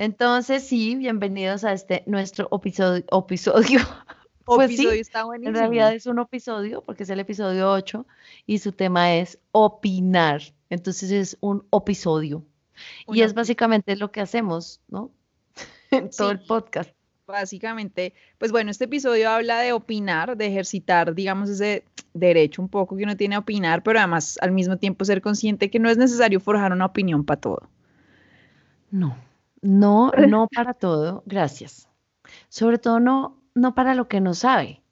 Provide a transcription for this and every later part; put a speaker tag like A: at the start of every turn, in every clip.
A: Entonces, sí, bienvenidos a este nuestro episodio. episodio.
B: Pues sí, está buenísimo.
A: En realidad es un episodio porque es el episodio 8 y su tema es opinar. Entonces es un episodio. y es básicamente lo que hacemos, ¿no? en todo el podcast.
B: Básicamente, pues bueno, este episodio habla de opinar, de ejercitar, digamos, ese derecho un poco que uno tiene a opinar, pero además al mismo tiempo ser consciente que no es necesario forjar una opinión para todo.
A: No, no, no para todo, gracias. Sobre todo no, no para lo que no sabe.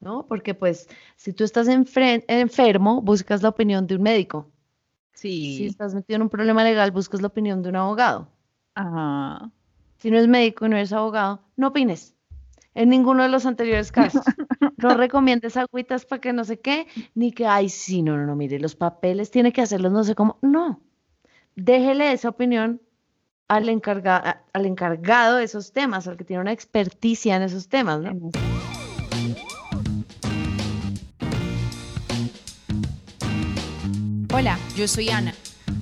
A: ¿No? Porque pues si tú estás enfermo, buscas la opinión de un médico.
B: Sí.
A: Si estás metido en un problema legal, buscas la opinión de un abogado.
B: Ajá.
A: Si no es médico y no eres abogado, no opines. En ninguno de los anteriores casos. No recomiendes agüitas para que no sé qué, ni que, ay, sí, no, no, no, mire, los papeles tiene que hacerlos no sé cómo. No. Déjele esa opinión al, encarga, al encargado de esos temas, al que tiene una experticia en esos temas, ¿no?
B: Hola, yo soy Ana.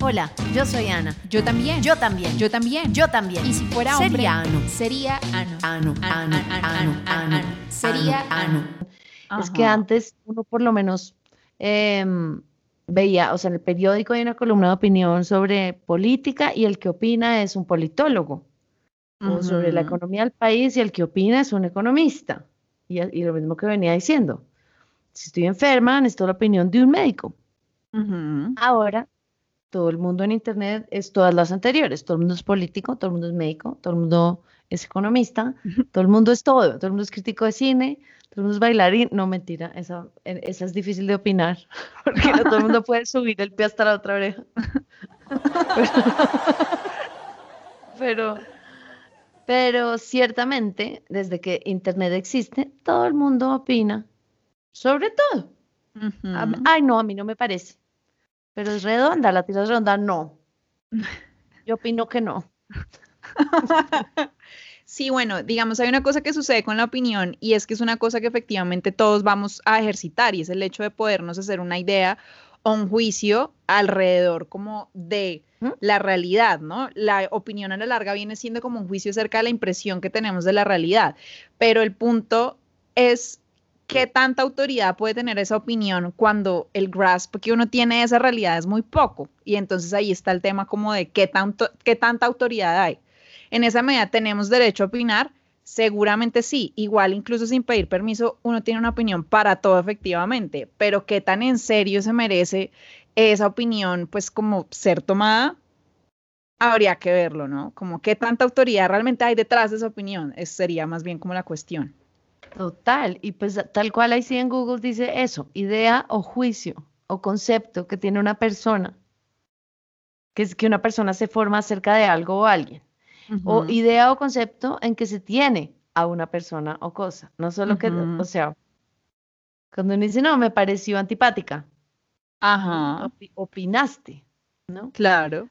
A: Hola, yo soy Ana.
B: Yo también.
A: Yo también.
B: Yo también.
A: Yo también.
B: Y si fuera hombre,
A: sería Ano.
B: Sería Ano.
A: Ano, Ano, Ano, Ano.
B: Sería Ano.
A: Es que antes uno por lo menos em, veía, o sea, en el periódico hay una columna de opinión sobre política y el que opina es un politólogo. O sobre la economía del país y el que opina es un economista. Y, y lo mismo que venía diciendo. Si estoy enferma, necesito la opinión de un médico. Ahora, todo el mundo en Internet es todas las anteriores. Todo el mundo es político, todo el mundo es médico, todo el mundo es economista, todo el mundo es todo. Todo el mundo es crítico de cine, todo el mundo es bailarín. No, mentira, esa, esa es difícil de opinar, porque no todo el mundo puede subir el pie hasta la otra oreja. pero, pero ciertamente, desde que Internet existe, todo el mundo opina sobre todo. Ay, no, a mí no me parece. Pero es redonda, la tira es redonda, no. Yo opino que no.
B: Sí, bueno, digamos, hay una cosa que sucede con la opinión y es que es una cosa que efectivamente todos vamos a ejercitar y es el hecho de podernos hacer una idea o un juicio alrededor como de la realidad, ¿no? La opinión a la larga viene siendo como un juicio acerca de la impresión que tenemos de la realidad, pero el punto es qué tanta autoridad puede tener esa opinión cuando el grasp que uno tiene de esa realidad es muy poco. Y entonces ahí está el tema como de qué, tanto, qué tanta autoridad hay. En esa medida tenemos derecho a opinar, seguramente sí, igual incluso sin pedir permiso uno tiene una opinión para todo efectivamente, pero qué tan en serio se merece esa opinión pues como ser tomada, habría que verlo, ¿no? Como qué tanta autoridad realmente hay detrás de esa opinión, es, sería más bien como la cuestión.
A: Total, y pues tal cual ahí sí en Google dice eso, idea o juicio o concepto que tiene una persona, que es que una persona se forma acerca de algo o alguien, o idea o concepto en que se tiene a una persona o cosa, no solo que, o sea, cuando uno dice, no, me pareció antipática,
B: Ajá,
A: opi- opinaste, ¿no?
B: claro,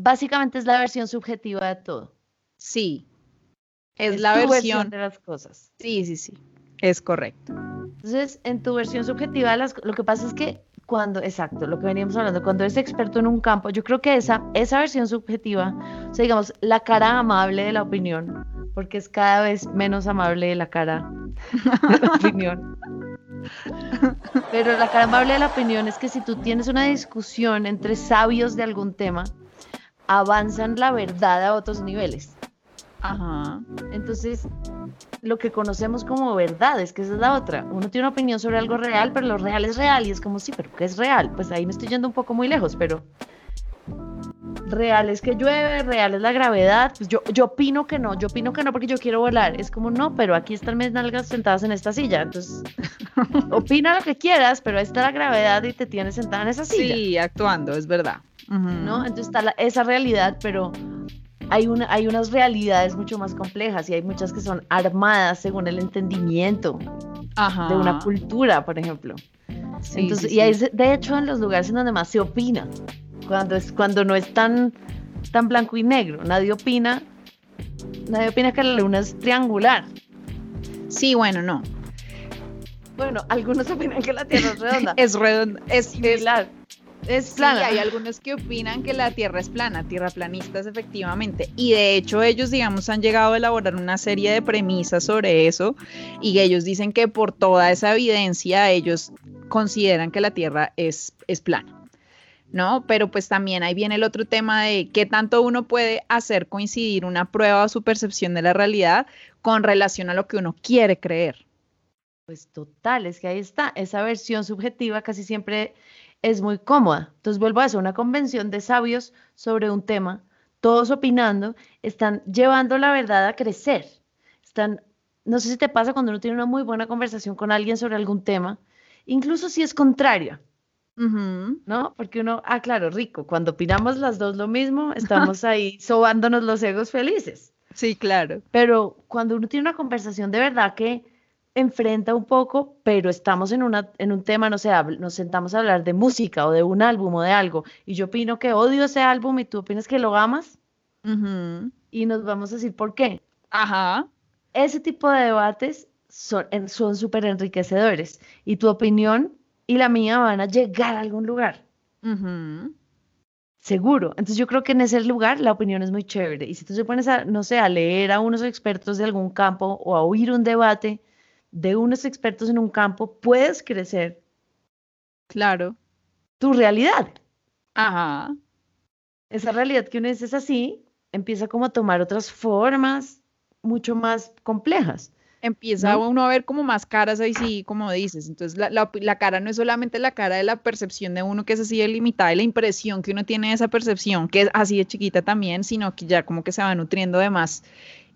A: Básicamente es la versión subjetiva de todo.
B: sí. Es, la
A: tu
B: versión,
A: de las cosas.
B: sí, sí, sí, es correcto.
A: Entonces, en tu versión subjetiva, las, lo que pasa es que cuando, exacto, lo que veníamos hablando, cuando eres experto en un campo, yo creo que esa, esa versión subjetiva, o sea, digamos, la cara amable de la opinión, porque es cada vez menos amable la cara de la opinión. Pero la cara amable de la opinión es que si tú tienes una discusión entre sabios de algún tema, avanzan la verdad a otros niveles.
B: Ajá,
A: Entonces, lo que conocemos como verdad es que esa es la otra. Uno tiene una opinión sobre algo real, pero lo real es real y es como, sí, pero ¿qué es real? Pues ahí me estoy yendo un poco muy lejos, pero real es que llueve, real es la gravedad. Pues yo, yo opino que no, yo opino que no porque yo quiero volar. Es como, no, pero aquí están mis nalgas sentadas en esta silla. Entonces, opina lo que quieras, pero ahí está la gravedad y te tienes sentada en esa silla.
B: sí, actuando, es verdad. Ujú.
A: ¿no? Entonces está la- esa realidad, pero hay, una, hay unas realidades mucho más complejas y hay muchas que son armadas según el entendimiento
B: Ajá.
A: de una cultura, por ejemplo.
B: Sí,
A: Entonces,
B: sí,
A: y hay, de hecho en los lugares en donde más se opina, cuando, es, cuando no es tan, tan blanco y negro, nadie opina, nadie opina que la luna es triangular.
B: Sí, bueno, no.
A: Bueno, algunos opinan que la Tierra es redonda.
B: Es redonda, es, es,
A: similar. es plana.
B: Sí, hay algunos que opinan que la Tierra es plana, tierraplanistas efectivamente. Y de hecho ellos, digamos, han llegado a elaborar una serie de premisas sobre eso y ellos dicen que por toda esa evidencia ellos consideran que la Tierra es, es plana. ¿no? Pero pues también ahí viene el otro tema de qué tanto uno puede hacer coincidir una prueba o su percepción de la realidad con relación a lo que uno quiere creer.
A: Pues total, es que ahí está, esa versión subjetiva casi siempre es muy cómoda. Entonces vuelvo a hacer una convención de sabios sobre un tema, todos opinando, están llevando la verdad a crecer. Están, no sé si te pasa cuando uno tiene una muy buena conversación con alguien sobre algún tema, incluso si es contraria. ¿No? Porque uno, ah, claro, rico, cuando opinamos las dos lo mismo, estamos ahí sobándonos los egos felices.
B: Sí, claro.
A: Pero cuando uno tiene una conversación de verdad que enfrenta un poco, pero estamos en, una, en un tema, no sé, nos sentamos a hablar de música o de un álbum o de algo, y yo opino que odio ese álbum y tú opinas que lo amas, y nos vamos a decir por qué.
B: Ajá.
A: Ese tipo de debates son súper enriquecedores, y tu opinión y la mía van a llegar a algún lugar. Seguro. Entonces yo creo que en ese lugar la opinión es muy chévere. Y si tú te pones a, no sé, a leer a unos expertos de algún campo o a oír un debate de unos expertos en un campo, puedes crecer.
B: Claro.
A: Tu realidad.
B: Ajá.
A: Esa realidad que uno dice es así, empieza como a tomar otras formas mucho más complejas
B: empieza uno a ver como más caras ahí sí, como dices. Entonces, la, la, cara no es solamente la cara de la percepción de uno que es así de limitada y la impresión que uno tiene de esa percepción, que es así de chiquita también, sino que ya como que se va nutriendo de más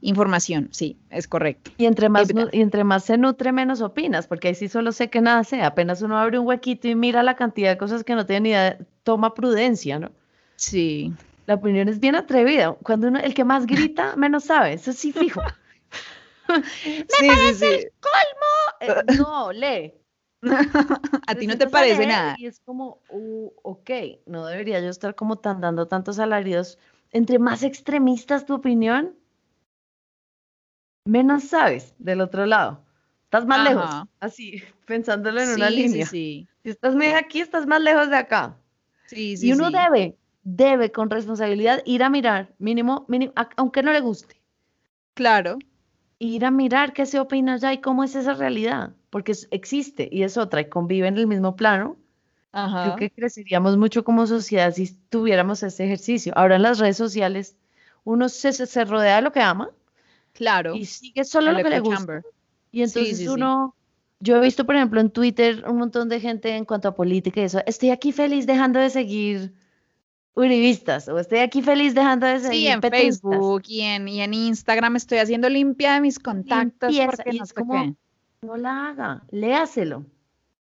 B: información. Sí, es correcto.
A: Y entre más, y entre más se nutre, menos opinas, porque ahí sí solo sé que nada sé. Apenas uno abre un huequito y mira la cantidad de cosas que no tiene ni idea, toma prudencia, ¿no?
B: Sí.
A: La opinión es bien atrevida. Cuando uno, el que más grita, menos sabe. Eso sí, fijo. ¡Me parece el colmo! Eh, no, lee.
B: a ti no te parece nada.
A: Y es como, uh, ok, no debería yo estar como tan dando tantos alaridos. Entre más extremistas tu opinión, menos sabes del otro lado. Estás más lejos, así, pensándolo en una línea. Si estás más aquí, estás más lejos de acá.
B: Sí, sí,
A: y uno debe, debe con responsabilidad ir a mirar, mínimo, mínimo, aunque no le guste.
B: Claro
A: ir a mirar qué se opina allá y cómo es esa realidad, porque existe y es otra y convive en el mismo plano. Creo que creceríamos mucho como sociedad si tuviéramos ese ejercicio. Ahora en las redes sociales uno se, se rodea de lo que ama.
B: Claro.
A: Y sigue solo lo que le gusta. Y entonces uno, yo he visto por ejemplo en Twitter un montón de gente en cuanto a política y eso, estoy aquí feliz dejando de seguir uribistas o estoy aquí feliz dejando de seguir
B: Sí, en Facebook y en, y en Instagram estoy haciendo limpia de mis contactos.
A: Porque no, es como, no la haga, léaselo.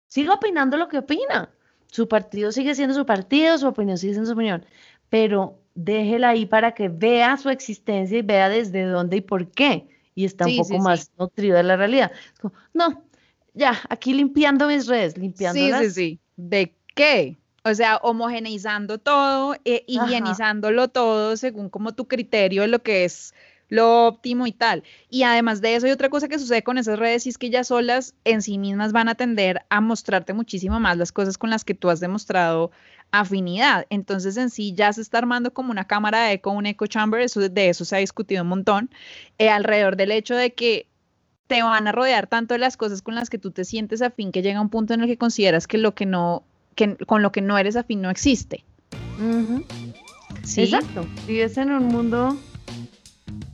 A: Siga opinando lo que opina. Su partido sigue siendo su partido, su opinión sigue siendo su opinión, pero déjela ahí para que vea su existencia y vea desde dónde y por qué. Y está un poco más nutrido de la realidad. no, ya, aquí limpiando mis redes, limpiando.
B: Sí, sí, sí. ¿De qué? O sea, homogeneizando todo, eh, higienizándolo todo según como tu criterio de lo que es lo óptimo y tal. Y además de eso, hay otra cosa que sucede con esas redes y es que ya solas en sí mismas van a tender a mostrarte muchísimo más las cosas con las que tú has demostrado afinidad. Entonces en sí ya se está armando como una cámara de eco, un echo chamber, eso, de eso se ha discutido un montón, eh, alrededor del hecho de que te van a rodear tanto las cosas con las que tú te sientes afín que llega un punto en el que consideras que lo que no que, con lo que no eres afín no existe.
A: ¿Sí? Exacto. Vives en un mundo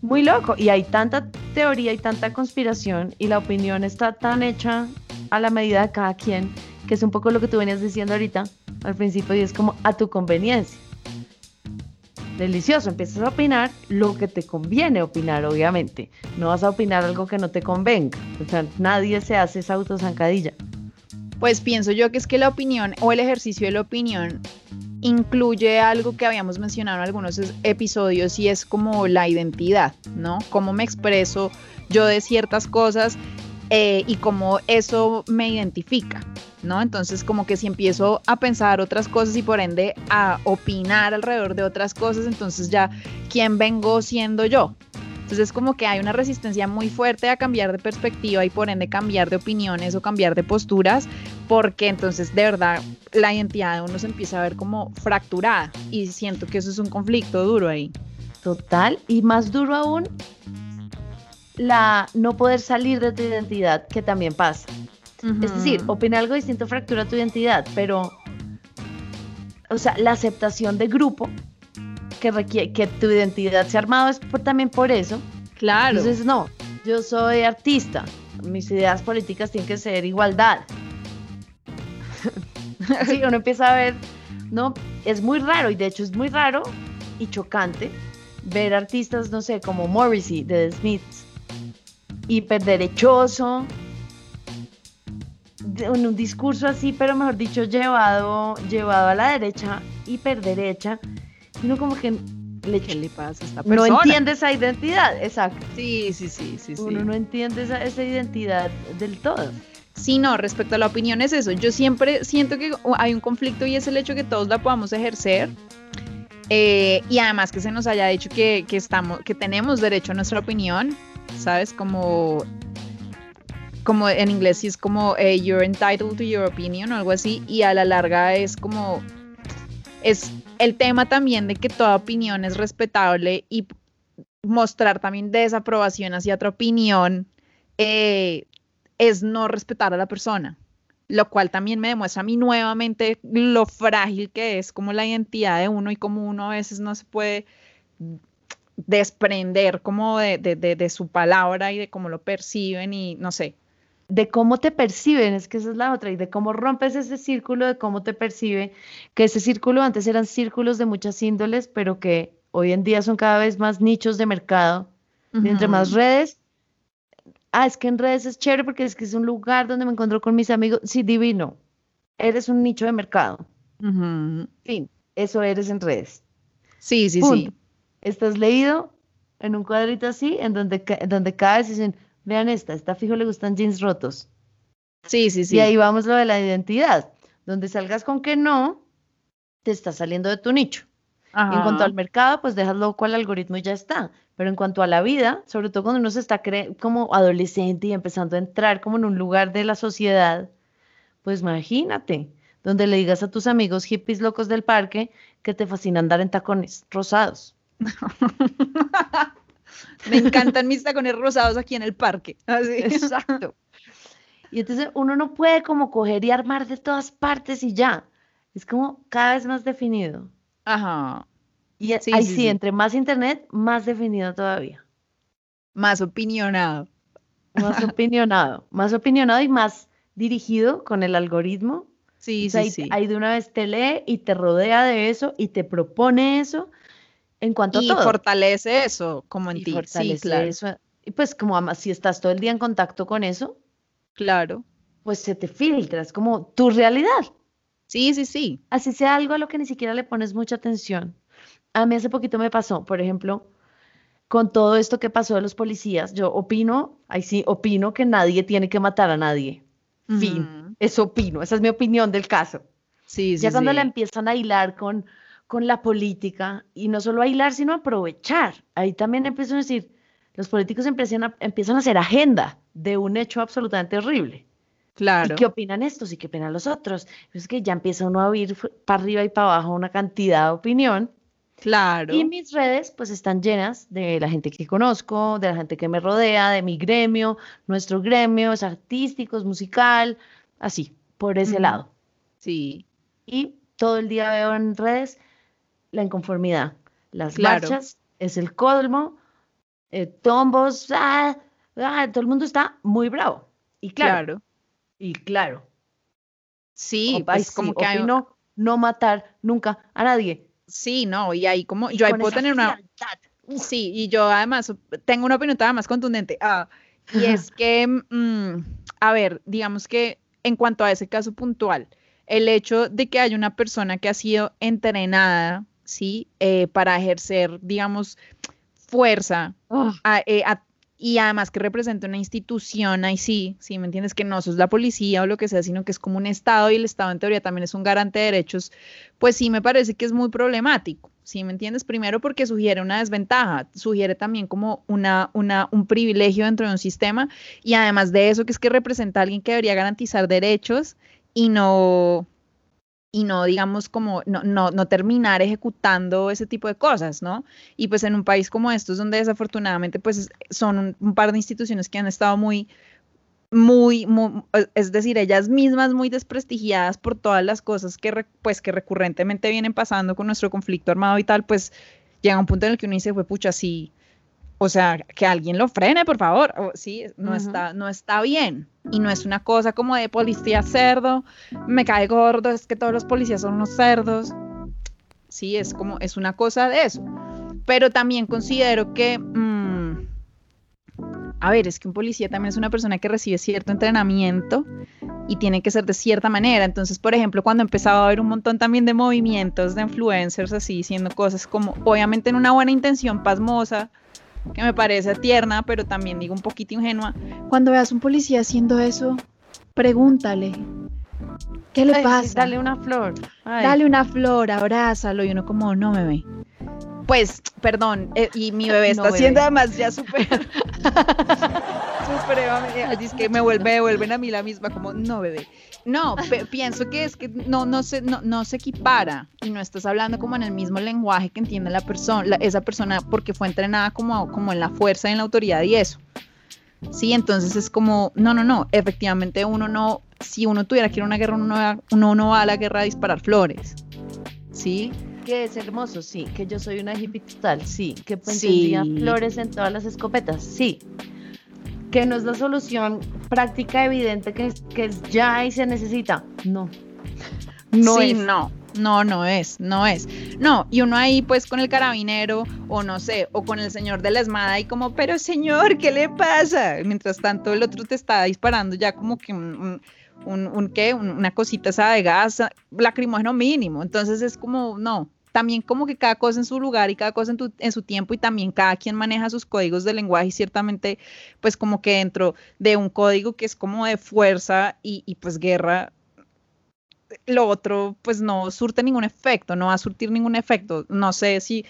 A: muy loco y hay tanta teoría y tanta conspiración y la opinión está tan hecha a la medida de cada quien que es un poco lo que tú venías diciendo ahorita al principio y es como a tu conveniencia. Delicioso, empiezas a opinar lo que te conviene opinar, obviamente. No vas a opinar algo que no te convenga. O sea, nadie se hace esa autozancadilla.
B: Pues pienso yo que es que la opinión o el ejercicio de la opinión incluye algo que habíamos mencionado en algunos episodios y es como la identidad, ¿no? Cómo me expreso yo de ciertas cosas eh, y cómo eso me identifica, ¿no? Entonces como que si empiezo a pensar otras cosas y por ende a opinar alrededor de otras cosas, entonces ya, ¿quién vengo siendo yo? Entonces como que hay una resistencia muy fuerte a cambiar de perspectiva y por ende cambiar de opiniones o cambiar de posturas porque entonces de verdad la identidad de uno se empieza a ver como fracturada y siento que eso es un conflicto duro ahí.
A: Total, y más duro aún, la no poder salir de tu identidad, que también pasa. Es decir, opina algo distinto fractura tu identidad, pero, o sea, la aceptación de grupo que requiere que tu identidad se ha armado es también por eso.
B: Claro.
A: Entonces, no, yo soy artista, mis ideas políticas tienen que ser igualdad. sí, uno empieza a ver, no, es muy raro y de hecho es muy raro y chocante ver artistas, no sé, como Morrissey de The Smiths, hiperderechoso, en un discurso así, pero mejor dicho, llevado, llevado a la derecha, hiperderecha, uno como que
B: le, ¿Qué le pasa a esta
A: persona? No entiende esa identidad, exacto.
B: Sí, sí, sí, sí.
A: Uno no entiende esa, esa identidad del todo.
B: Sí, no, respecto a la opinión es eso. Yo siempre siento que hay un conflicto y es el hecho que todos la podamos ejercer. Eh, y además que se nos haya dicho que, que, estamos, que tenemos derecho a nuestra opinión, ¿sabes? Como, como en inglés sí es como eh, you're entitled to your opinion o algo así, y a la larga es como, es el tema también de que toda opinión es respetable y mostrar también desaprobación hacia otra opinión eh, es no respetar a la persona, lo cual también me demuestra a mí nuevamente lo frágil que es como la identidad de uno y como uno a veces no se puede desprender como de, de, su palabra y de cómo lo perciben y no sé.
A: De cómo te perciben, es que esa es la otra, y de cómo rompes ese círculo de cómo te percibe, que ese círculo antes eran círculos de muchas índoles, pero que hoy en día son cada vez más nichos de mercado. y entre más redes, ah, es que en redes es chévere porque es que es un lugar donde me encuentro con mis amigos. Sí, divino. Eres un nicho de mercado. Fin, eso eres en redes.
B: Sí, sí, sí.
A: Estás leído en un cuadrito así, en donde, donde cada vez dicen, vean esta, esta fijo le gustan jeans rotos.
B: Sí, sí, sí.
A: Y ahí vamos lo de la identidad. Donde salgas con que no, te está saliendo de tu nicho. en cuanto al mercado, pues dejas loco al algoritmo y ya está. Pero en cuanto a la vida, sobre todo cuando uno se está como adolescente y empezando a entrar como en un lugar de la sociedad, pues imagínate, donde le digas a tus amigos hippies locos del parque que te fascina andar en tacones rosados.
B: Me encantan mis tacones rosados aquí en el parque.
A: Exacto. Y entonces uno no puede como coger y armar de todas partes y ya. Es como cada vez más definido.
B: Ajá.
A: Y ahí sí, entre más internet, más definido todavía.
B: Más opinionado.
A: Más opinionado, más opinionado y más dirigido con el algoritmo.
B: Sí, sí, sí.
A: Ahí de una vez te lee y te rodea de eso y te propone eso en cuanto a todo.
B: Y fortalece eso, como en ti. Sí, claro.
A: Y pues como si estás todo el día en contacto con eso.
B: Claro.
A: Pues se te filtra, es como tu realidad.
B: Sí, sí, sí.
A: Así sea algo a lo que ni siquiera le pones mucha atención. A mí hace poquito me pasó, por ejemplo, con todo esto que pasó de los policías, yo opino, ahí sí, opino que nadie tiene que matar a nadie. Fin, eso opino, esa es mi opinión del caso.
B: Sí, sí,
A: ya cuando la empiezan a hilar con, con la política, y no solo a hilar, sino a aprovechar, ahí también empiezo a decir, los políticos empiezan a, empiezan a hacer agenda de un hecho absolutamente horrible.
B: Claro.
A: ¿Y qué opinan estos y qué opinan los otros? Es que ya empieza uno a oír para arriba y para abajo una cantidad de opinión
B: Claro.
A: Y mis redes pues están llenas de la gente que conozco, de la gente que me rodea, de mi gremio, nuestro gremio es artístico, es musical, así, por ese lado.
B: Sí.
A: Y todo el día veo en redes la inconformidad, las marchas, es el colmo, eh, tombos, ah, ah, todo el mundo está muy bravo. Y claro. Y claro.
B: Sí, pues como que hay...
A: no, no matar nunca a nadie
B: Sí, no, y ahí como, yo ahí puedo tener una... Sí, y yo además tengo una opinión todavía más contundente. Ah, y es que, mm, a ver, digamos que en cuanto a ese caso puntual, el hecho de que haya una persona que ha sido entrenada, ¿sí? Eh, para ejercer, digamos, fuerza eh, a, y además que representa una institución, ahí sí, sí, ¿me entiendes? Que no sos la policía o lo que sea, sino que es como un Estado y el Estado en teoría también es un garante de derechos, pues sí me parece que es muy problemático, ¿sí me entiendes? Primero porque sugiere una desventaja, sugiere también como una, una, un privilegio dentro de un sistema y además de eso que es que representa a alguien que debería garantizar derechos y no, y no digamos como no, no, no, terminar ejecutando ese tipo de cosas, ¿no? Y pues en un país como estos, donde desafortunadamente pues son un, par de instituciones que han estado muy, muy, es decir, ellas mismas muy desprestigiadas por todas las cosas que, pues, que recurrentemente vienen pasando con nuestro conflicto armado y tal, pues llega un punto en el que uno dice, fue pucha, sí, o sea, que alguien lo frene, por favor. sí, no, está, no está bien. Y no es una cosa como de policía cerdo, me cae gordo, es que todos los policías son unos cerdos. Sí, es como, es una cosa de eso. Pero también considero que, mm, a ver, es que un policía también es una persona que recibe cierto entrenamiento y tiene que ser de cierta manera. Entonces, por ejemplo, cuando empezaba a haber un montón también de movimientos de influencers así, diciendo cosas como, obviamente en una buena intención pasmosa, que me parece tierna, pero también digo un poquito ingenua. Cuando veas un policía haciendo eso, pregúntale. ¿Qué le pasa?
A: dale una flor.
B: Dale una flor, abrázalo y uno como, no me ve. Pues, perdón, eh, y mi bebé está haciendo además ya súper, es que me vuelve, vuelven a mí la misma, como, no bebé. No, pienso que es que no, no, se, no, no se equipara y no estás hablando como en el mismo lenguaje que entiende la persona, esa persona porque fue entrenada como, como en la fuerza en la autoridad y eso. Sí, entonces es como, no, no, no, efectivamente uno no, si uno tuviera que ir a una guerra, uno, no va a la guerra a disparar flores. ¿Sí?
A: Que es hermoso, sí. Que yo soy una hippie total, sí. Que pondría flores en todas las escopetas, sí que no es la solución práctica evidente que, que es ya y se necesita. No.
B: No sí, no. No, no es, no es. No, y uno ahí pues con el carabinero o no sé, o con el señor de la esmada y como, pero señor, ¿qué le pasa? Mientras tanto el otro te está disparando ya como que un, un, ¿qué? una cosita esa de gas lacrimógeno mínimo. Entonces es como, no, también como que cada cosa en su lugar y cada cosa en, su tiempo y también cada quien maneja sus códigos de lenguaje y ciertamente pues como que dentro de un código que es como de fuerza y, pues guerra, lo otro pues no surte ningún efecto, no va a surtir ningún efecto. No sé si,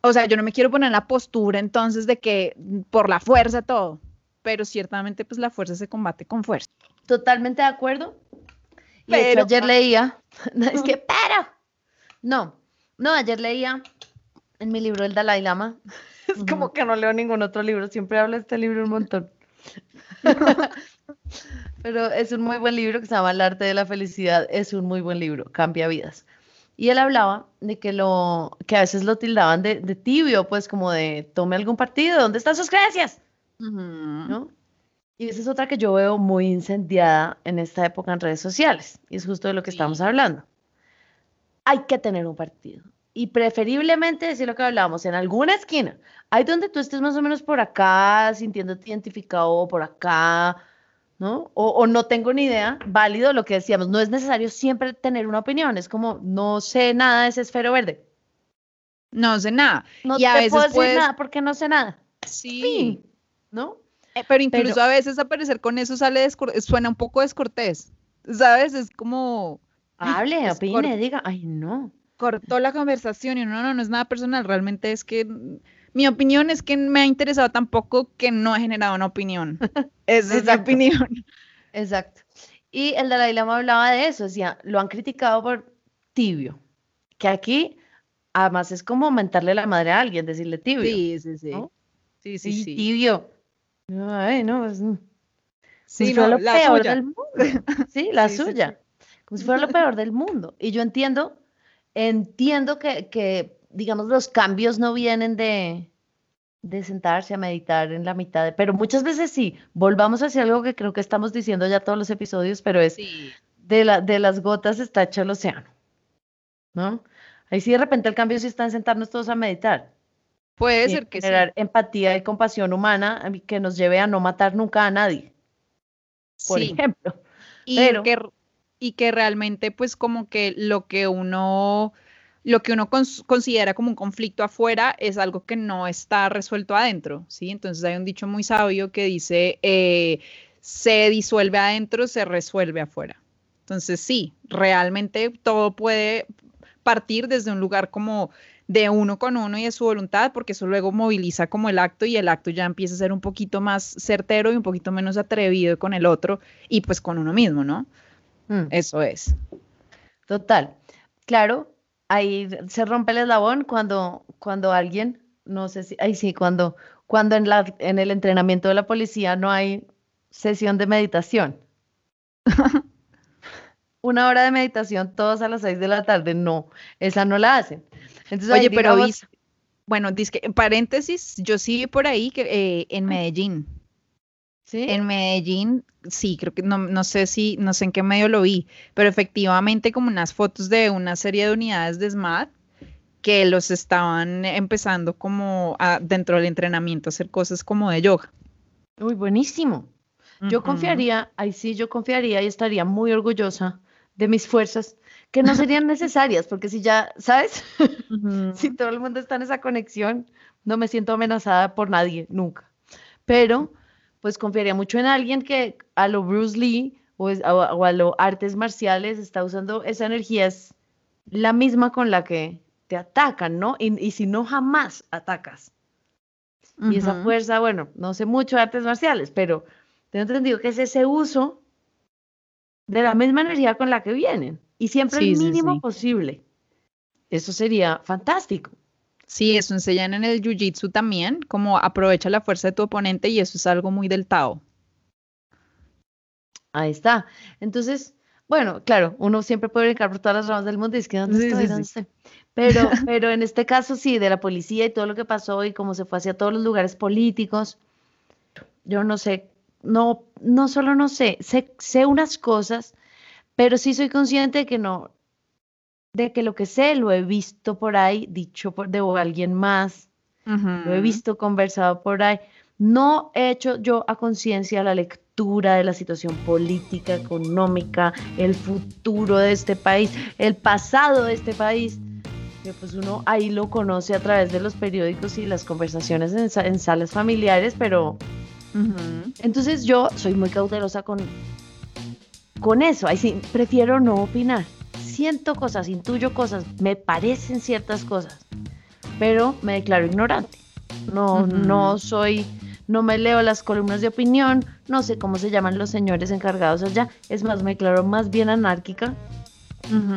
B: o sea, yo no me quiero poner en la postura entonces de que por la fuerza todo, pero ciertamente pues la fuerza se combate con fuerza.
A: Totalmente de acuerdo. Y pero, ayer leía, es que, pero no, no, ayer leía en mi libro El Dalai Lama. Es como que no leo ningún otro libro, siempre hablo de este libro un montón. Pero es un muy buen libro que se llama El arte de la felicidad. Es un muy buen libro, cambia vidas. Y él hablaba de que lo que a veces lo tildaban de, tibio, pues como de tome algún partido, ¿dónde están sus creencias? ¿No? Y esa es otra que yo veo muy incendiada en esta época en redes sociales. Y es justo de lo que estamos hablando hay que tener un partido. Y preferiblemente, decir lo que hablábamos, en alguna esquina. Hay donde tú estés más o menos por acá, sintiéndote identificado por acá, ¿no? O, no tengo ni idea, válido lo que decíamos, no es necesario siempre tener una opinión, es como, no sé nada de ese esfero verde.
B: No sé nada.
A: No y a veces puedo decir nada porque no sé nada.
B: Sí.
A: ¿No?
B: Eh, pero incluso a veces aparecer con eso sale suena un poco descortés, ¿sabes? Es como
A: Hable, opine, diga, ay, no.
B: Cortó la conversación y no, no, no es nada personal, realmente es que mi opinión es que me ha interesado tampoco que no ha generado una opinión. Esa es la opinión.
A: Exacto. Y el Dalai Lama hablaba de eso, decía, lo han criticado por tibio, que aquí además es como aumentarle la madre a alguien, decirle tibio.
B: Sí, sí, sí. Sí, sí, sí.
A: Tibio. Ay, no, es...
B: Sí, no, lo la peor suya.
A: del mundo. Sí, la suya como si fuera lo peor del mundo. Y yo entiendo, entiendo que, digamos, los cambios no vienen de, de sentarse a meditar en la mitad, de, pero muchas veces sí, volvamos hacia algo que creo que estamos diciendo ya todos los episodios, pero es de, la, de las gotas está hecho el océano, ¿no? Ahí sí de repente el cambio sí está en sentarnos todos a meditar.
B: Puede ser que
A: generar empatía y compasión humana que nos lleve a no matar nunca a nadie, por ejemplo.
B: Y pero, que y que realmente pues como que lo que uno lo que uno considera como un conflicto afuera es algo que no está resuelto adentro, ¿sí? Entonces hay un dicho muy sabio que dice, eh, se disuelve adentro, se resuelve afuera. Entonces sí, realmente todo puede partir desde un lugar como de uno con uno y de su voluntad, porque eso luego moviliza como el acto y el acto ya empieza a ser un poquito más certero y un poquito menos atrevido con el otro y pues con uno mismo, ¿no? Mm. Eso es.
A: Total. Claro, ahí se rompe el eslabón cuando, cuando alguien, no sé si, ahí sí, cuando, cuando en, la, en el entrenamiento de la policía no hay sesión de meditación. Una hora de meditación todos a las seis de la tarde, no, esa no la hacen.
B: Entonces, Oye, pero bueno, en paréntesis, yo sí por ahí que eh, en Medellín. ¿Sí? En Medellín, sí, creo que no, no sé si, no sé en qué medio lo vi, pero efectivamente como unas fotos de una serie de unidades de SMAT que los estaban empezando como dentro del entrenamiento a hacer cosas como de yoga.
A: Uy, buenísimo. Yo confiaría, ahí sí, yo confiaría y estaría muy orgullosa de mis fuerzas, que no serían necesarias, porque si ya, ¿sabes? si todo el mundo está en esa conexión, no me siento amenazada por nadie, nunca. Pero, pues confiaría mucho en alguien que a lo Bruce Lee o, a lo artes marciales está usando esa energía, es la misma con la que te atacan, ¿no? Y, si no, jamás atacas. Y esa fuerza, bueno, no sé mucho de artes marciales, pero tengo entendido que es ese uso de la misma energía con la que vienen y siempre el mínimo posible. Eso sería fantástico.
B: Sí, eso enseñan en el Jiu-Jitsu también, como aprovecha la fuerza de tu oponente y eso es algo muy del Tao.
A: Ahí está. Entonces, bueno, claro, uno siempre puede brincar por todas las ramas del mundo y es que ¿dónde estoy? ¿Dónde Pero, pero en este caso sí, de la policía y todo lo que pasó y cómo se fue hacia todos los lugares políticos, yo no sé no, no solo no sé, sé, unas cosas, pero sí soy consciente de que no, de que lo que sé lo he visto por ahí, dicho por de alguien más, lo he visto conversado por ahí. No he hecho yo a conciencia la lectura de la situación política, económica, el futuro de este país, el pasado de este país, que pues uno ahí lo conoce a través de los periódicos y las conversaciones en, en salas familiares, pero entonces yo soy muy cautelosa con, con eso. Ahí sí, prefiero no opinar. Siento cosas, intuyo cosas, me parecen ciertas cosas, pero me declaro ignorante. No, no soy, no me leo las columnas de opinión, no sé cómo se llaman los señores encargados allá. Es más, me declaro más bien anárquica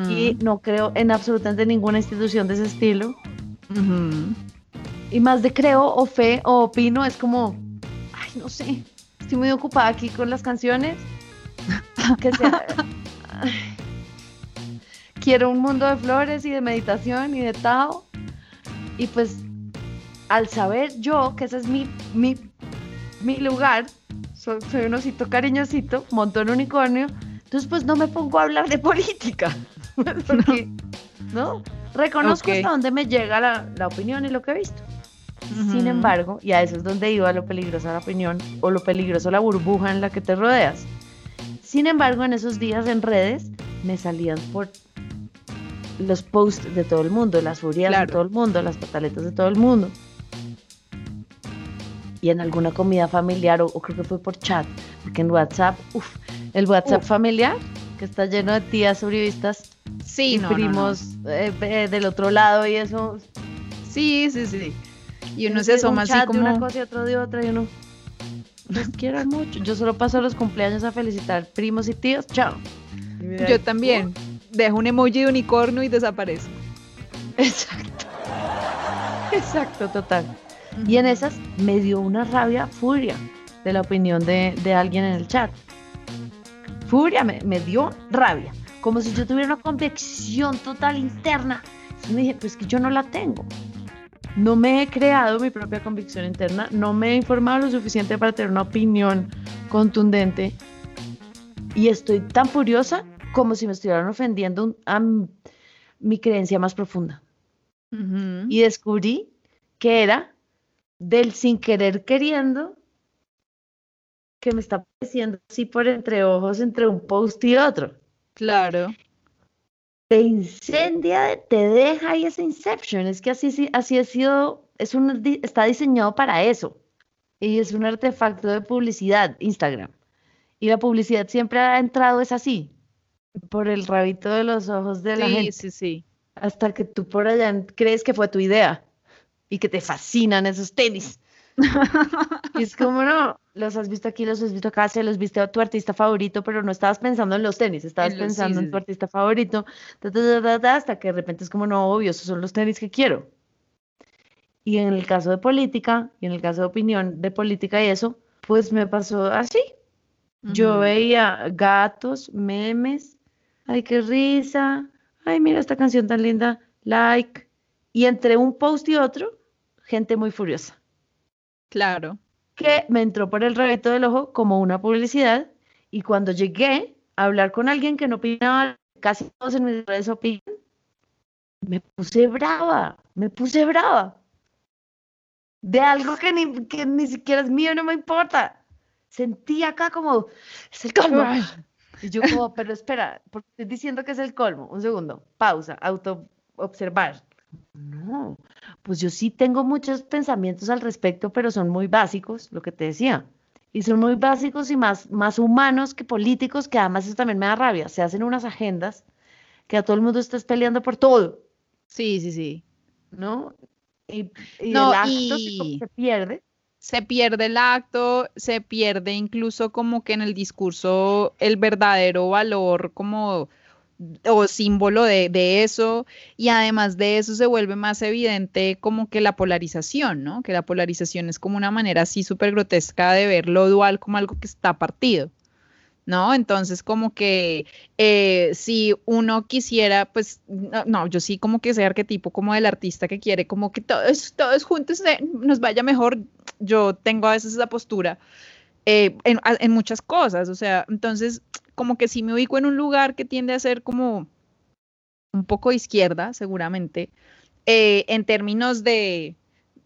A: y no creo en absolutamente ninguna institución de ese estilo. Y más de creo o fe o opino es como no sé, estoy muy ocupada aquí con las canciones. quiero un mundo de flores y de meditación y de Tao. Y pues al saber yo que ese es mi, mi, mi lugar, soy, un osito cariñosito, montón unicornio, entonces pues no me pongo a hablar de política. Porque, ¿no? Reconozco hasta dónde me llega la, la opinión y lo que he visto. Sin embargo, y a eso es donde iba lo peligroso la opinión o lo peligroso la burbuja en la que te rodeas. Sin embargo, en esos días en redes me salían por los posts de todo el mundo, las furias de todo el mundo, las pataletas de todo el mundo. Y en alguna comida familiar, o, creo que fue por chat, porque en WhatsApp, uff, el WhatsApp familiar, que está lleno de tías sobrevistas
B: sí,
A: y primos eh, eh, del otro lado y eso.
B: Sí, sí, sí. Y uno se asoma así como.
A: una cosa y otro de otra y uno. Los quiero mucho. Yo solo paso los cumpleaños a felicitar primos y tíos. Chao.
B: Yo también. Dejo un emoji de unicornio y desaparezco.
A: Exacto. Exacto, total. Y en esas me dio una rabia, furia de la opinión de, alguien en el chat. Furia, me, me, dio rabia. Como si yo tuviera una convicción total interna. Y me dije, pues que yo no la tengo no me he creado mi propia convicción interna, no me he informado lo suficiente para tener una opinión contundente y estoy tan furiosa como si me estuvieran ofendiendo a mi creencia más profunda. Y descubrí que era del sin querer queriendo que me está apareciendo así por entre ojos entre un post y otro.
B: Claro
A: te incendia, te deja ahí ese inception. Es que así, así ha sido, es un, está diseñado para eso. Y es un artefacto de publicidad, Instagram. Y la publicidad siempre ha entrado, es así, por el rabito de los ojos de la gente.
B: Sí, sí,
A: Hasta que tú por allá crees que fue tu idea y que te fascinan esos tenis. y es como, no, los has visto aquí, los has visto acá, se los viste a tu artista favorito, pero no estabas pensando en los tenis, estabas pensando en tu artista favorito, hasta que de repente es como, no, obvio, esos son los tenis que quiero. Y en el caso de política, y en el caso de opinión de política y eso, pues me pasó así. Yo veía gatos, memes, ay, qué risa, ay, mira esta canción tan linda, like. Y entre un post y otro, gente muy furiosa.
B: Claro.
A: Que me entró por el rebeto del ojo como una publicidad y cuando llegué a hablar con alguien que no opinaba, casi todos en mis redes opinan, me puse brava, me puse brava. De algo que ni, que ni siquiera es mío, no me importa. Sentí acá como, es el colmo. Y yo como, pero espera, porque estoy diciendo que es el colmo. Un segundo, pausa, auto observar. No, pues yo sí tengo muchos pensamientos al respecto, pero son muy básicos, lo que te decía. Y son muy básicos y más, más humanos que políticos, que además eso también me da rabia. Se hacen unas agendas que a todo el mundo estás peleando por todo.
B: Sí, sí, sí.
A: ¿No? Y, no, el acto se pierde.
B: Se pierde el acto, se pierde incluso como que en el discurso el verdadero valor como o símbolo de, eso, y además de eso se vuelve más evidente como que la polarización, ¿no? Que la polarización es como una manera así súper grotesca de ver lo dual como algo que está partido. ¿No? Entonces, como que eh, si uno quisiera, pues, no, yo sí como que ese arquetipo como del artista que quiere como que todos, todos juntos nos vaya mejor, yo tengo a veces esa postura eh, en, en, muchas cosas, o sea, entonces como que sí me ubico en un lugar que tiende a ser como un poco izquierda, seguramente, eh, en términos de,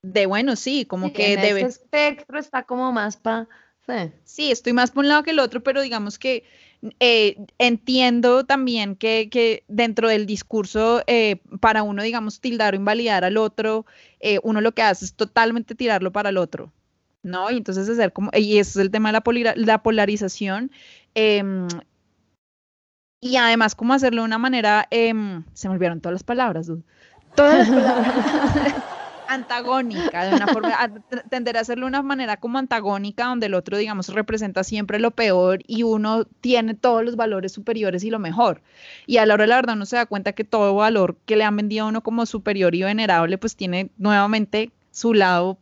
B: de, bueno, sí, como que
A: en debe... espectro está como más para...
B: Sí. estoy más por un lado que el otro, pero digamos que eh, entiendo también que, que, dentro del discurso, eh, para uno, digamos, tildar o invalidar al otro, uno lo que hace es totalmente tirarlo para el otro. ¿no? Y entonces hacer como, y ese es el tema de la, la polarización, Em, y además, cómo hacerlo de una manera, em, se me olvidaron todas las palabras, todas las palabras. antagónica, de una forma, tender a hacerlo de una manera como antagónica, donde el otro, digamos, representa siempre lo peor y uno tiene todos los valores superiores y lo mejor. Y a la hora de la verdad uno se da cuenta que todo valor que le han vendido a uno como superior y venerable, pues tiene nuevamente su lado,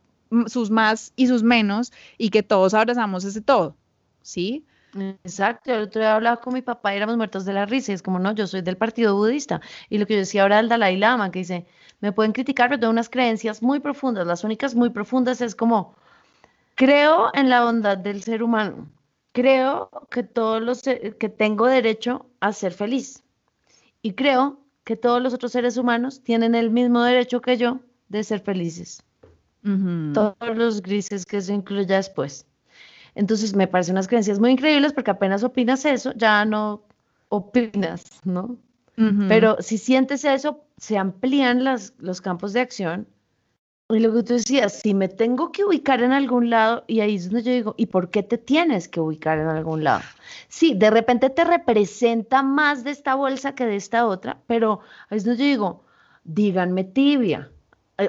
B: sus más y sus menos, y que todos abrazamos ese todo, ¿sí?
A: Exacto, el otro día hablaba con mi papá y éramos muertos de la risa, y es como, no, yo soy del partido budista, y lo que yo decía ahora del Dalai Lama, que dice, me pueden criticar, pero tengo unas creencias muy profundas, las únicas muy profundas es como, creo en la bondad del ser humano, creo que todos los, que tengo derecho a ser feliz, y creo que todos los otros seres humanos tienen el mismo derecho que yo de ser felices. Todos los grises que se incluya después. Entonces me parecen unas creencias muy increíbles porque apenas opinas eso, ya no opinas, ¿no? Pero si sientes eso, se amplían las, los campos de acción. Y lo que tú decías, si me tengo que ubicar en algún lado, y ahí es donde yo digo, ¿y por qué te tienes que ubicar en algún lado? Sí, de repente te representa más de esta bolsa que de esta otra, pero ahí es donde yo digo, díganme tibia,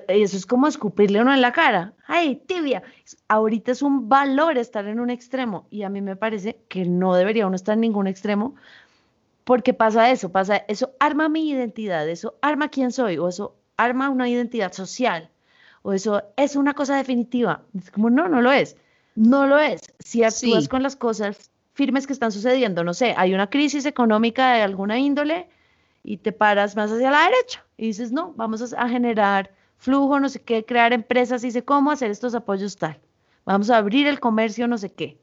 A: eso es como escupirle uno en la cara. ¡Ay, tibia! Ahorita es un valor estar en un extremo y a mí me parece que no debería uno estar en ningún extremo porque pasa eso, pasa eso arma mi identidad, eso arma quién soy o eso arma una identidad social o eso es una cosa definitiva. Es como no, no lo es. No lo es. Si actúas con las cosas firmes que están sucediendo, no sé, hay una crisis económica de alguna índole y te paras más hacia la derecha y dices, no, vamos a generar flujo, no sé qué, crear empresas, y sé cómo hacer estos apoyos tal. Vamos a abrir el comercio, no sé qué.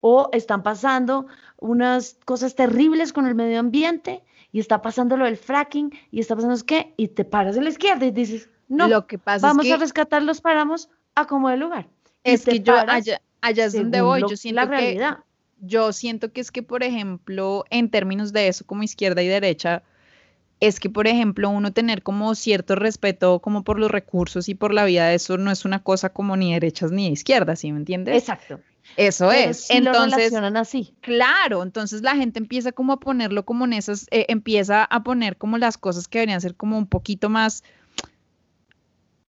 A: O están pasando unas cosas terribles con el medio ambiente y está pasando lo del fracking y está pasando qué y te paras en la izquierda y dices, no, lo que pasa vamos a rescatar los páramos a como de lugar.
B: Es que yo allá, allá es donde voy, yo siento la realidad. yo siento que es que, por ejemplo, en términos de eso como izquierda y derecha, es que, por ejemplo, uno tener como cierto respeto como por los recursos y por la vida, eso no es una cosa como ni derechas ni izquierdas, ¿sí me entiendes?
A: Exacto.
B: Eso es.
A: entonces, lo así.
B: Claro, entonces la gente empieza como a ponerlo como en esas, eh, empieza a poner como las cosas que deberían ser como un poquito más,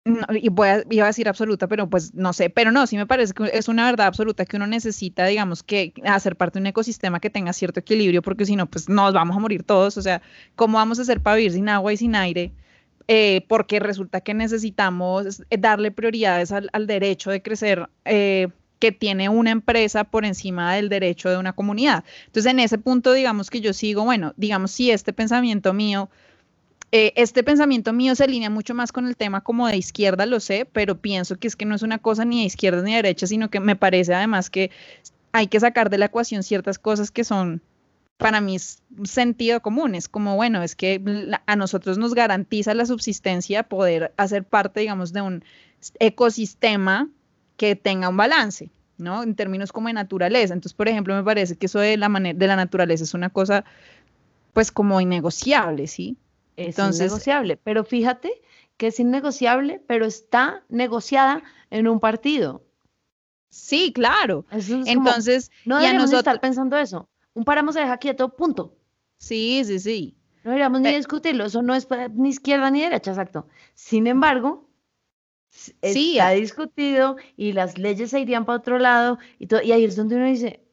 B: y voy a, iba a decir absoluta, pero pues no sé, pero no, sí me parece que es una verdad absoluta que uno necesita, digamos, que hacer parte de un ecosistema que tenga cierto equilibrio, porque si no, pues nos vamos a morir todos, o sea, ¿cómo vamos a hacer para vivir sin agua y sin aire? Eh, porque resulta que necesitamos darle prioridades al, derecho de crecer eh, que tiene una empresa por encima del derecho de una comunidad. Entonces, en ese punto, digamos que yo sigo, bueno, digamos, si este pensamiento mío eh, este pensamiento mío se alinea mucho más con el tema como de izquierda, lo sé, pero pienso que es que no es una cosa ni de izquierda ni de derecha, sino que me parece además que hay que sacar de la ecuación ciertas cosas que son para mí sentido común. Es como, bueno, es que a nosotros nos garantiza la subsistencia poder hacer parte, digamos, de un ecosistema que tenga un balance. ¿no? En términos como de naturaleza. Entonces, por ejemplo, me parece que eso de la, de la naturaleza es una cosa, pues, como innegociable, ¿sí?
A: Es innegociable, pero fíjate que es innegociable, pero está negociada en un partido.
B: Sí, claro. Entonces,
A: no deberíamos estar pensando eso. Un páramo se deja quieto, punto.
B: Sí, sí, sí.
A: No deberíamos ni discutirlo, eso no es ni izquierda ni derecha, exacto. Sin embargo, sí, está discutido y las leyes se irían para otro lado y, todo, y ahí es donde uno dice,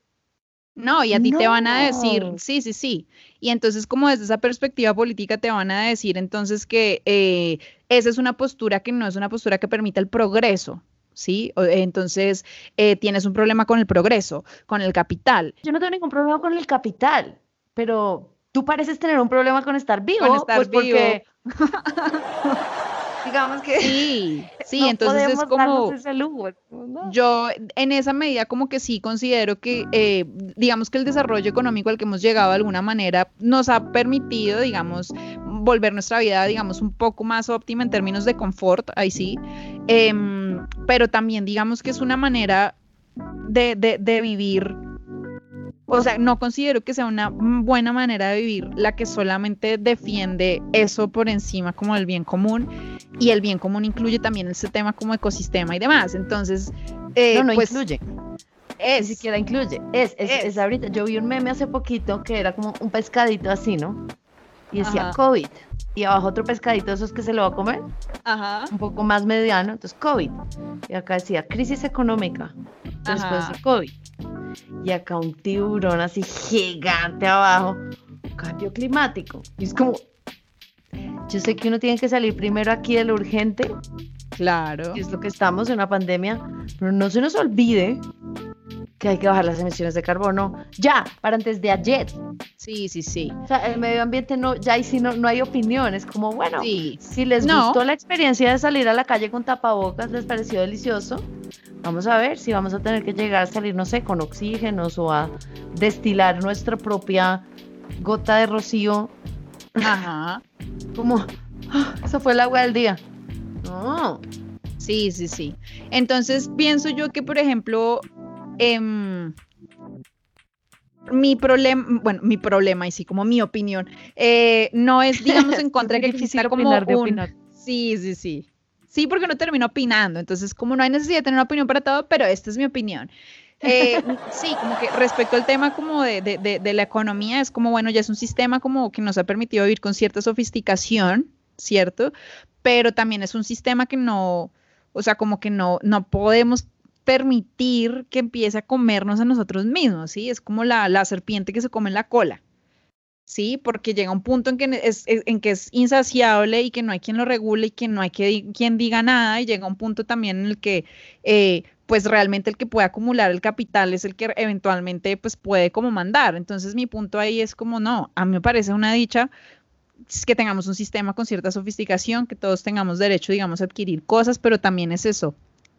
B: no, y a ti te van a decir, sí, sí, sí. Y entonces como desde esa perspectiva política te van a decir entonces que eh, esa es una postura que no es una postura que permita el progreso. ¿Sí? Entonces, eh, tienes un problema con el progreso, con el capital.
A: Yo no tengo ningún problema con el capital, pero tú pareces tener un problema con estar vivo. Con estar pues vivo. porque digamos que
B: sí, sí, entonces es como yo en esa medida como que sí considero que eh, digamos que el desarrollo económico al que hemos llegado de alguna manera nos ha permitido, digamos, volver nuestra vida, digamos, un poco más óptima en términos de confort, ahí sí, em, pero también digamos que es una manera de, de, de vivir o sea, no considero que sea una buena manera de vivir la que solamente defiende eso por encima como del bien común y el bien común incluye también ese tema como ecosistema y demás. Entonces,
A: eh, no, no pues, incluye. Es, Ni siquiera incluye. Es, es, es, ahorita. Yo vi un meme hace poquito que era como un pescadito así, ¿no? Y decía COVID. Y abajo otro pescadito, esos que se lo va a comer. Ajá. Un poco más mediano. Entonces, COVID. Y acá decía crisis económica. Después de COVID y acá un tiburón así gigante abajo, cambio climático. Y es como, yo sé que uno tiene que salir primero aquí de lo urgente.
B: Claro.
A: es lo que estamos en una pandemia, pero no se nos olvide que hay que bajar las emisiones de carbono ya, para antes de ayer.
B: Sí, sí, sí.
A: O sea, el medio ambiente no, ya ahí sí no, no hay opinión, es como, bueno, si les gustó la experiencia de salir a la calle con tapabocas, les pareció delicioso, vamos a ver si vamos a tener que llegar a salir, no sé, con oxígenos o a destilar nuestra propia gota de rocío. Ajá. Como, ah, eso fue el agua del día. No.
B: Sí, sí, sí. Entonces pienso yo que, por ejemplo, Em, mi problema, bueno, mi problema, y sí, como mi opinión, eh, no es, digamos, en contra de que exista como un... Sí, sí, sí. Sí, porque no termino opinando, entonces como no hay necesidad de tener una opinión para todo, pero esta es mi opinión. Eh, sí, como que respecto al tema como de, de, de, la economía, es como, bueno, ya es un sistema como que nos ha permitido vivir con cierta sofisticación, ¿cierto? Pero también es un sistema que no, o sea, como que no, no podemos permitir que empiece a comernos a nosotros mismos, ¿sí? Es como la, la serpiente que se come en la cola, ¿sí? Porque llega un punto en que es, en que es insaciable y que no hay quien lo regule y que no hay que, quien diga nada y llega un punto también en el que, eh, pues realmente el que puede acumular el capital es el que eventualmente, pues puede como mandar. Entonces mi punto ahí es como, no, a mí me parece una dicha que tengamos un sistema con cierta sofisticación, que todos tengamos derecho, digamos, a adquirir cosas, pero también es eso.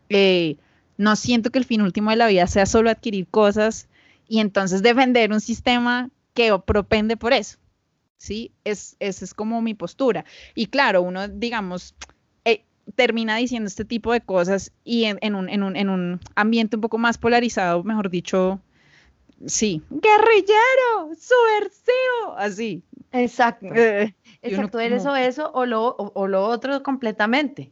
B: Eh, no siento que el fin último de la vida sea solo adquirir cosas y entonces defender un sistema que propende por eso. ¿Sí? Es, esa es como mi postura. Y claro, uno, digamos, termina diciendo este tipo de cosas y en, un, en, un, en un ambiente un poco más polarizado, mejor dicho, sí, guerrillero, subversivo, así.
A: Exacto. Eh, Exacto, eres o eso o lo, o lo otro completamente.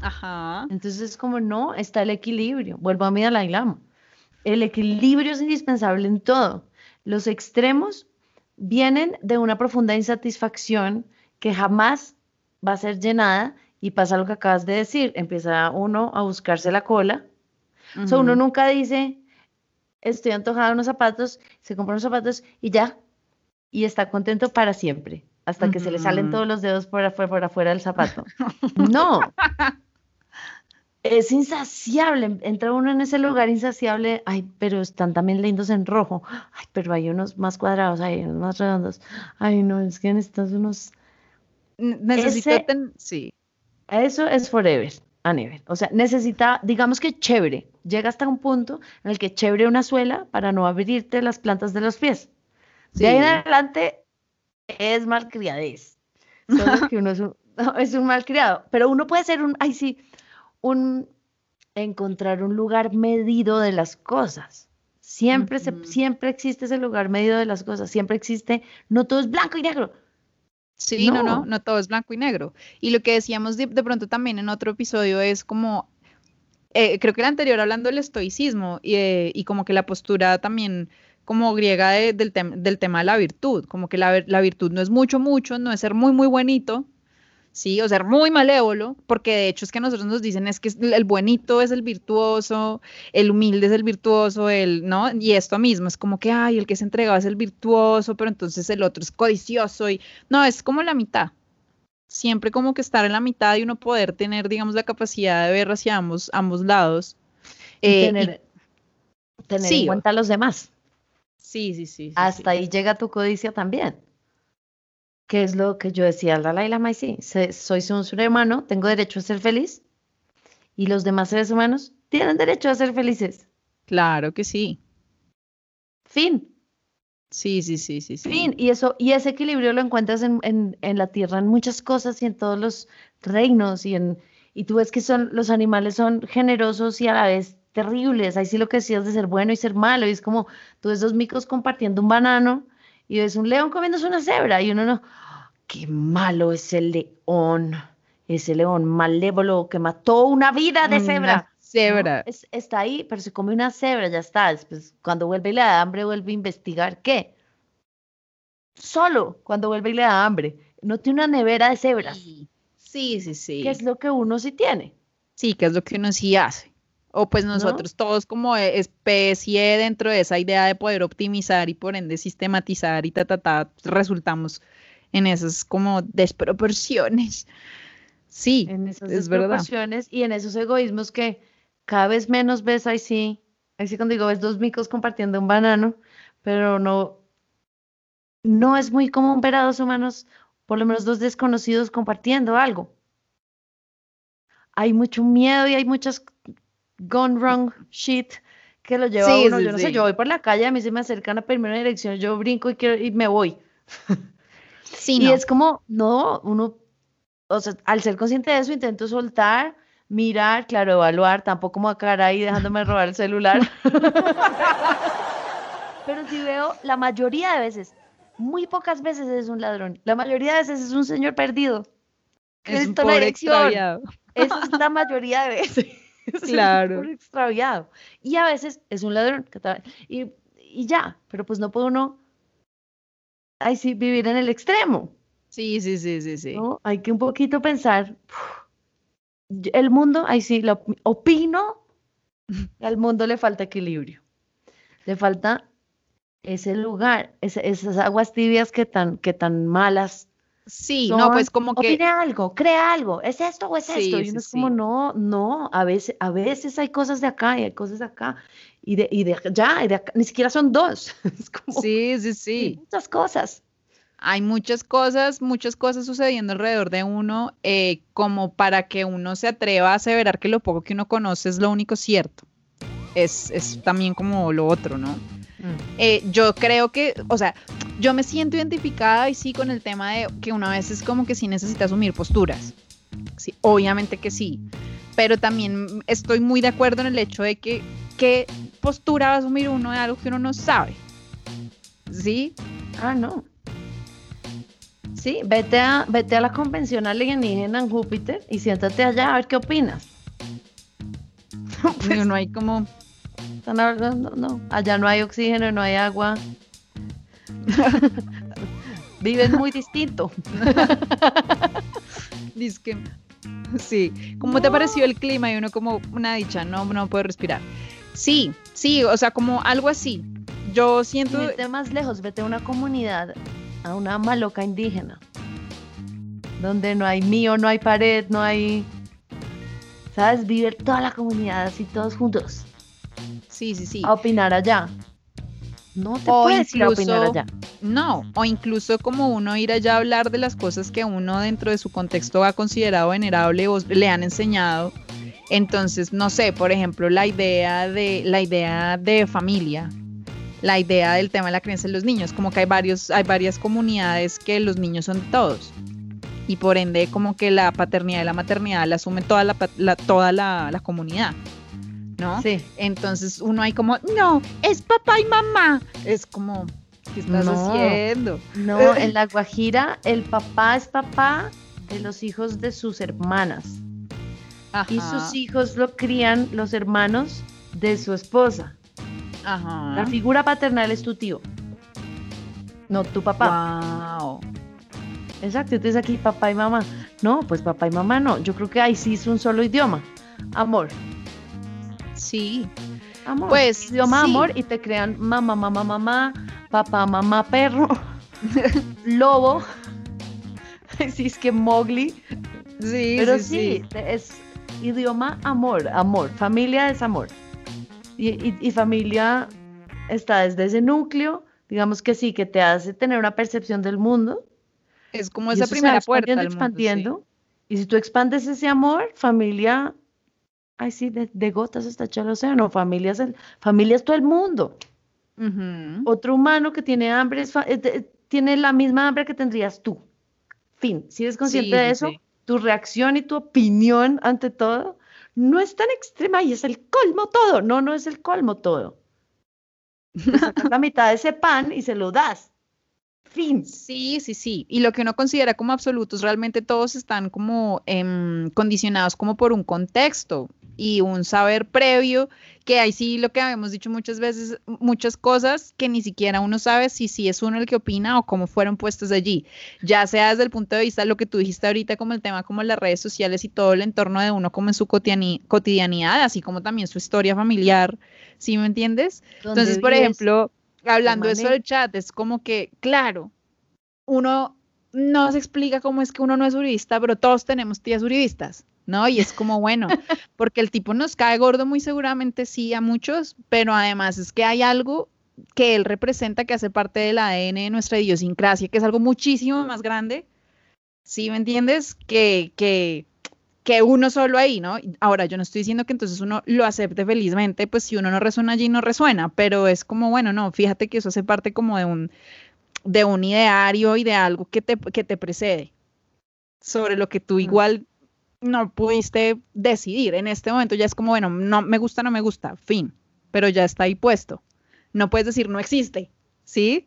B: Ajá.
A: Entonces, como no, está el equilibrio. Vuelvo a mirar la Islamo. El equilibrio es indispensable en todo. Los extremos vienen de una profunda insatisfacción que jamás va a ser llenada y pasa lo que acabas de decir, empieza uno a buscarse la cola. O sea, uno nunca dice, estoy antojado de unos zapatos, se compra unos zapatos y ya, y está contento para siempre, hasta que se le salen todos los dedos por afuera, por afuera del zapato. no. Es insaciable, entra uno en ese lugar insaciable, ay, pero están también lindos en rojo, ay, pero hay unos más cuadrados, hay unos más redondos, ay, no, es que necesitas unos...
B: Necesito, sí.
A: Eso es forever and ever. O sea, necesita, digamos que chévere, llega hasta un punto en el que chévere una suela para no abrirte las plantas de los pies. De ahí en adelante es malcriadez. Solo que uno es un, es un malcriado. Pero uno puede ser un, ay sí, un encontrar un lugar medido de las cosas. Siempre, se, siempre existe ese lugar medido de las cosas. Siempre existe, no todo es blanco y negro.
B: Sí, no, no, no, todo es blanco y negro. Y lo que decíamos de, pronto también en otro episodio es como, eh, creo que el anterior hablando del estoicismo y, eh, y como que la postura también como griega del, del, tema de la virtud, como que la, la, virtud no es mucho, mucho, no es ser muy, muy bonito, ¿sí? O ser muy malévolo, porque de hecho es que nosotros nos dicen es que el buenito es el virtuoso, el humilde es el virtuoso, el, ¿no? Y esto mismo, es como que, ay, el que se entregaba es el virtuoso, pero entonces el otro es codicioso y, no, es como la mitad. Siempre como que estar en la mitad y uno poder tener, digamos, la capacidad de ver hacia ambos, ambos lados.
A: Eh, tener, en cuenta a los demás.
B: Sí, sí, sí.
A: Hasta ahí llega tu codicia también. ¿Qué es lo que yo decía al Dalai Lama? Sí, soy un ser humano, tengo derecho a ser feliz y los demás seres humanos tienen derecho a ser felices.
B: Claro que sí.
A: Fin.
B: Sí, sí, sí, sí. sí.
A: Fin. Y, eso, y ese equilibrio lo encuentras en, en, la tierra, en muchas cosas y en todos los reinos. Y, en, y tú ves que son, los animales son generosos y a la vez terribles. Ahí sí lo que decías de ser bueno y ser malo. Y es como tú ves dos micos compartiendo un banano y ves un león comiéndose una cebra y uno no, qué malo es el león, ese león malévolo que mató una vida de cebra.
B: cebra.
A: está ahí, pero se come una cebra, ya está. Después, cuando vuelve y le da hambre, vuelve a investigar qué. Solo cuando vuelve y le da hambre. No tiene una nevera de cebras.
B: Sí, sí, sí.
A: ¿Qué es lo que uno sí tiene?
B: Sí, que es lo que uno sí hace. O pues nosotros todos como e, especie dentro de esa idea de poder optimizar y por ende sistematizar y ta, ta, ta, resultamos en esas como desproporciones. Sí,
A: en esas es desproporciones y en esos egoísmos que cada vez menos ves ahí sí, ahí sí cuando digo ves dos micos compartiendo un banano, pero no, no es muy común ver a dos humanos, por lo menos dos desconocidos compartiendo algo. Hay mucho miedo y hay muchas gone wrong shit que lo lleva a uno. yo no sé, yo voy por la calle, a mí se me acercan a pedirme una dirección, yo brinco y, quiero, y me voy. Sí, y es como, no, uno, o sea, al ser consciente de eso, intento soltar, mirar, claro, evaluar, tampoco me a ahí dejándome robar el celular. Pero si veo, la mayoría de veces, muy pocas veces es un ladrón, la mayoría de veces es un señor perdido.
B: Es un pobre extraviado.
A: Esa es la mayoría de veces.
B: claro.
A: un extraviado. Y a veces es un ladrón. Y, y ya, pero pues no puede uno, ay sí, vivir en el extremo.
B: Sí, sí, sí, sí, sí.
A: Hay que un poquito pensar, el mundo, ay sí, lo opino, al mundo le falta equilibrio. Le falta ese lugar, esas aguas tibias que tan, que tan malas
B: Sí, no, pues como que.
A: Opine algo, crea algo, ¿es esto o es esto? Y uno es como, no, no, a veces, a veces hay cosas de acá y hay cosas de acá. Y de, y de ya, y de acá, ni siquiera son dos. Es como,
B: sí, sí, sí.
A: Muchas cosas.
B: Hay muchas cosas, muchas cosas sucediendo alrededor de uno, eh, como para que uno se atreva a aseverar que lo poco que uno conoce es lo único cierto. Es, es también como lo otro, ¿no? Mm. Eh, yo creo que, o sea, yo me siento identificada y sí con el tema de que una vez es como que sí necesita asumir posturas. Sí, obviamente que sí. Pero también estoy muy de acuerdo en el hecho de que qué postura va a asumir uno de algo que uno no sabe. ¿Sí?
A: Ah, no. Sí, vete a, vete a la convención alienígena en Júpiter y siéntate allá a ver qué opinas.
B: pues, no hay como
A: no, no, allá no hay oxígeno, no hay agua. Viven muy distinto.
B: Dice que Sí, ¿cómo te pareció el clima? Y uno como una dicha, no, no puede respirar. Sí, sí, o sea, como algo así. Yo siento...
A: Vete más lejos, vete a una comunidad, a una maloca indígena, donde no hay mío, no hay pared, no hay... ¿Sabes? Vive toda la comunidad así todos juntos.
B: Sí, sí, sí.
A: A opinar allá. No te puedes ir a opinar allá.
B: No, o incluso como uno ir allá a hablar de las cosas que uno dentro de su contexto ha considerado venerable o le han enseñado. Entonces, no sé, por ejemplo, la idea de la idea de familia, la idea del tema de la creencia de los niños, como que hay varios, hay varias comunidades que los niños son todos. Y por ende, como que la paternidad y la maternidad la asume toda la, toda la comunidad. ¿No? Sí. Entonces uno hay como, no, es papá y mamá. Es como, ¿qué estás haciendo?
A: No, en la Guajira el papá es papá de los hijos de sus hermanas. Y sus hijos lo crían los hermanos de su esposa. Ajá. La figura paternal es tu tío. No, tu papá. Wow. Exacto, entonces aquí papá y mamá. No, pues papá y mamá no. Yo creo que ahí sí es un solo idioma. Amor.
B: Sí.
A: Amor. Pues idioma amor y te crean mamá, mamá, mamá, papá, mamá, perro, lobo. sí, es que Mowgli. Sí, Pero sí, es idioma amor, amor. Familia es amor. Y, familia está desde ese núcleo, digamos que sí, que te hace tener una percepción del mundo.
B: Es como esa primera puerta.
A: expandiendo. Y si tú expandes ese amor, familia ay, sí, de, gotas hasta echar el océano, familias, familias todo el mundo. Otro humano que tiene hambre tiene la misma hambre que tendrías tú. Fin, si eres consciente de eso, tu reacción y tu opinión ante todo no es tan extrema y es el colmo todo. No, no es el colmo todo. Sacas la mitad de ese pan y se lo das. Fin.
B: Sí, sí, sí. Y lo que uno considera como absolutos, realmente todos están como em, condicionados como por un contexto y un saber previo, que ahí sí lo que habíamos dicho muchas veces, muchas cosas que ni siquiera uno sabe si sí es uno el que opina o cómo fueron puestos allí, ya sea desde el punto de vista de lo que tú dijiste ahorita, como el tema como las redes sociales y todo el entorno de uno como en su cotidianidad, así como también su historia familiar, ¿sí me entiendes? Entonces, por ejemplo, hablando de eso del chat, es como que, claro, uno no se explica cómo es que uno no es juridista, pero todos tenemos tías juridistas. ¿no? Y es como, bueno, porque el tipo nos cae gordo muy seguramente sí a muchos, pero además es que hay algo que él representa que hace parte del ADN de nuestra idiosincrasia, que es algo muchísimo más grande, ¿sí me entiendes? Que, que, que uno solo ahí, ¿no? Ahora, yo no estoy diciendo que entonces uno lo acepte felizmente, pues si uno no resuena allí, no resuena, pero es como, bueno, no, fíjate que eso hace parte como de un, de un ideario y de algo que te, que te precede sobre lo que tú igual no pudiste decidir. En este momento ya es como, bueno, no me gusta, no me gusta, fin, pero ya está ahí puesto. No puedes decir no existe, ¿sí?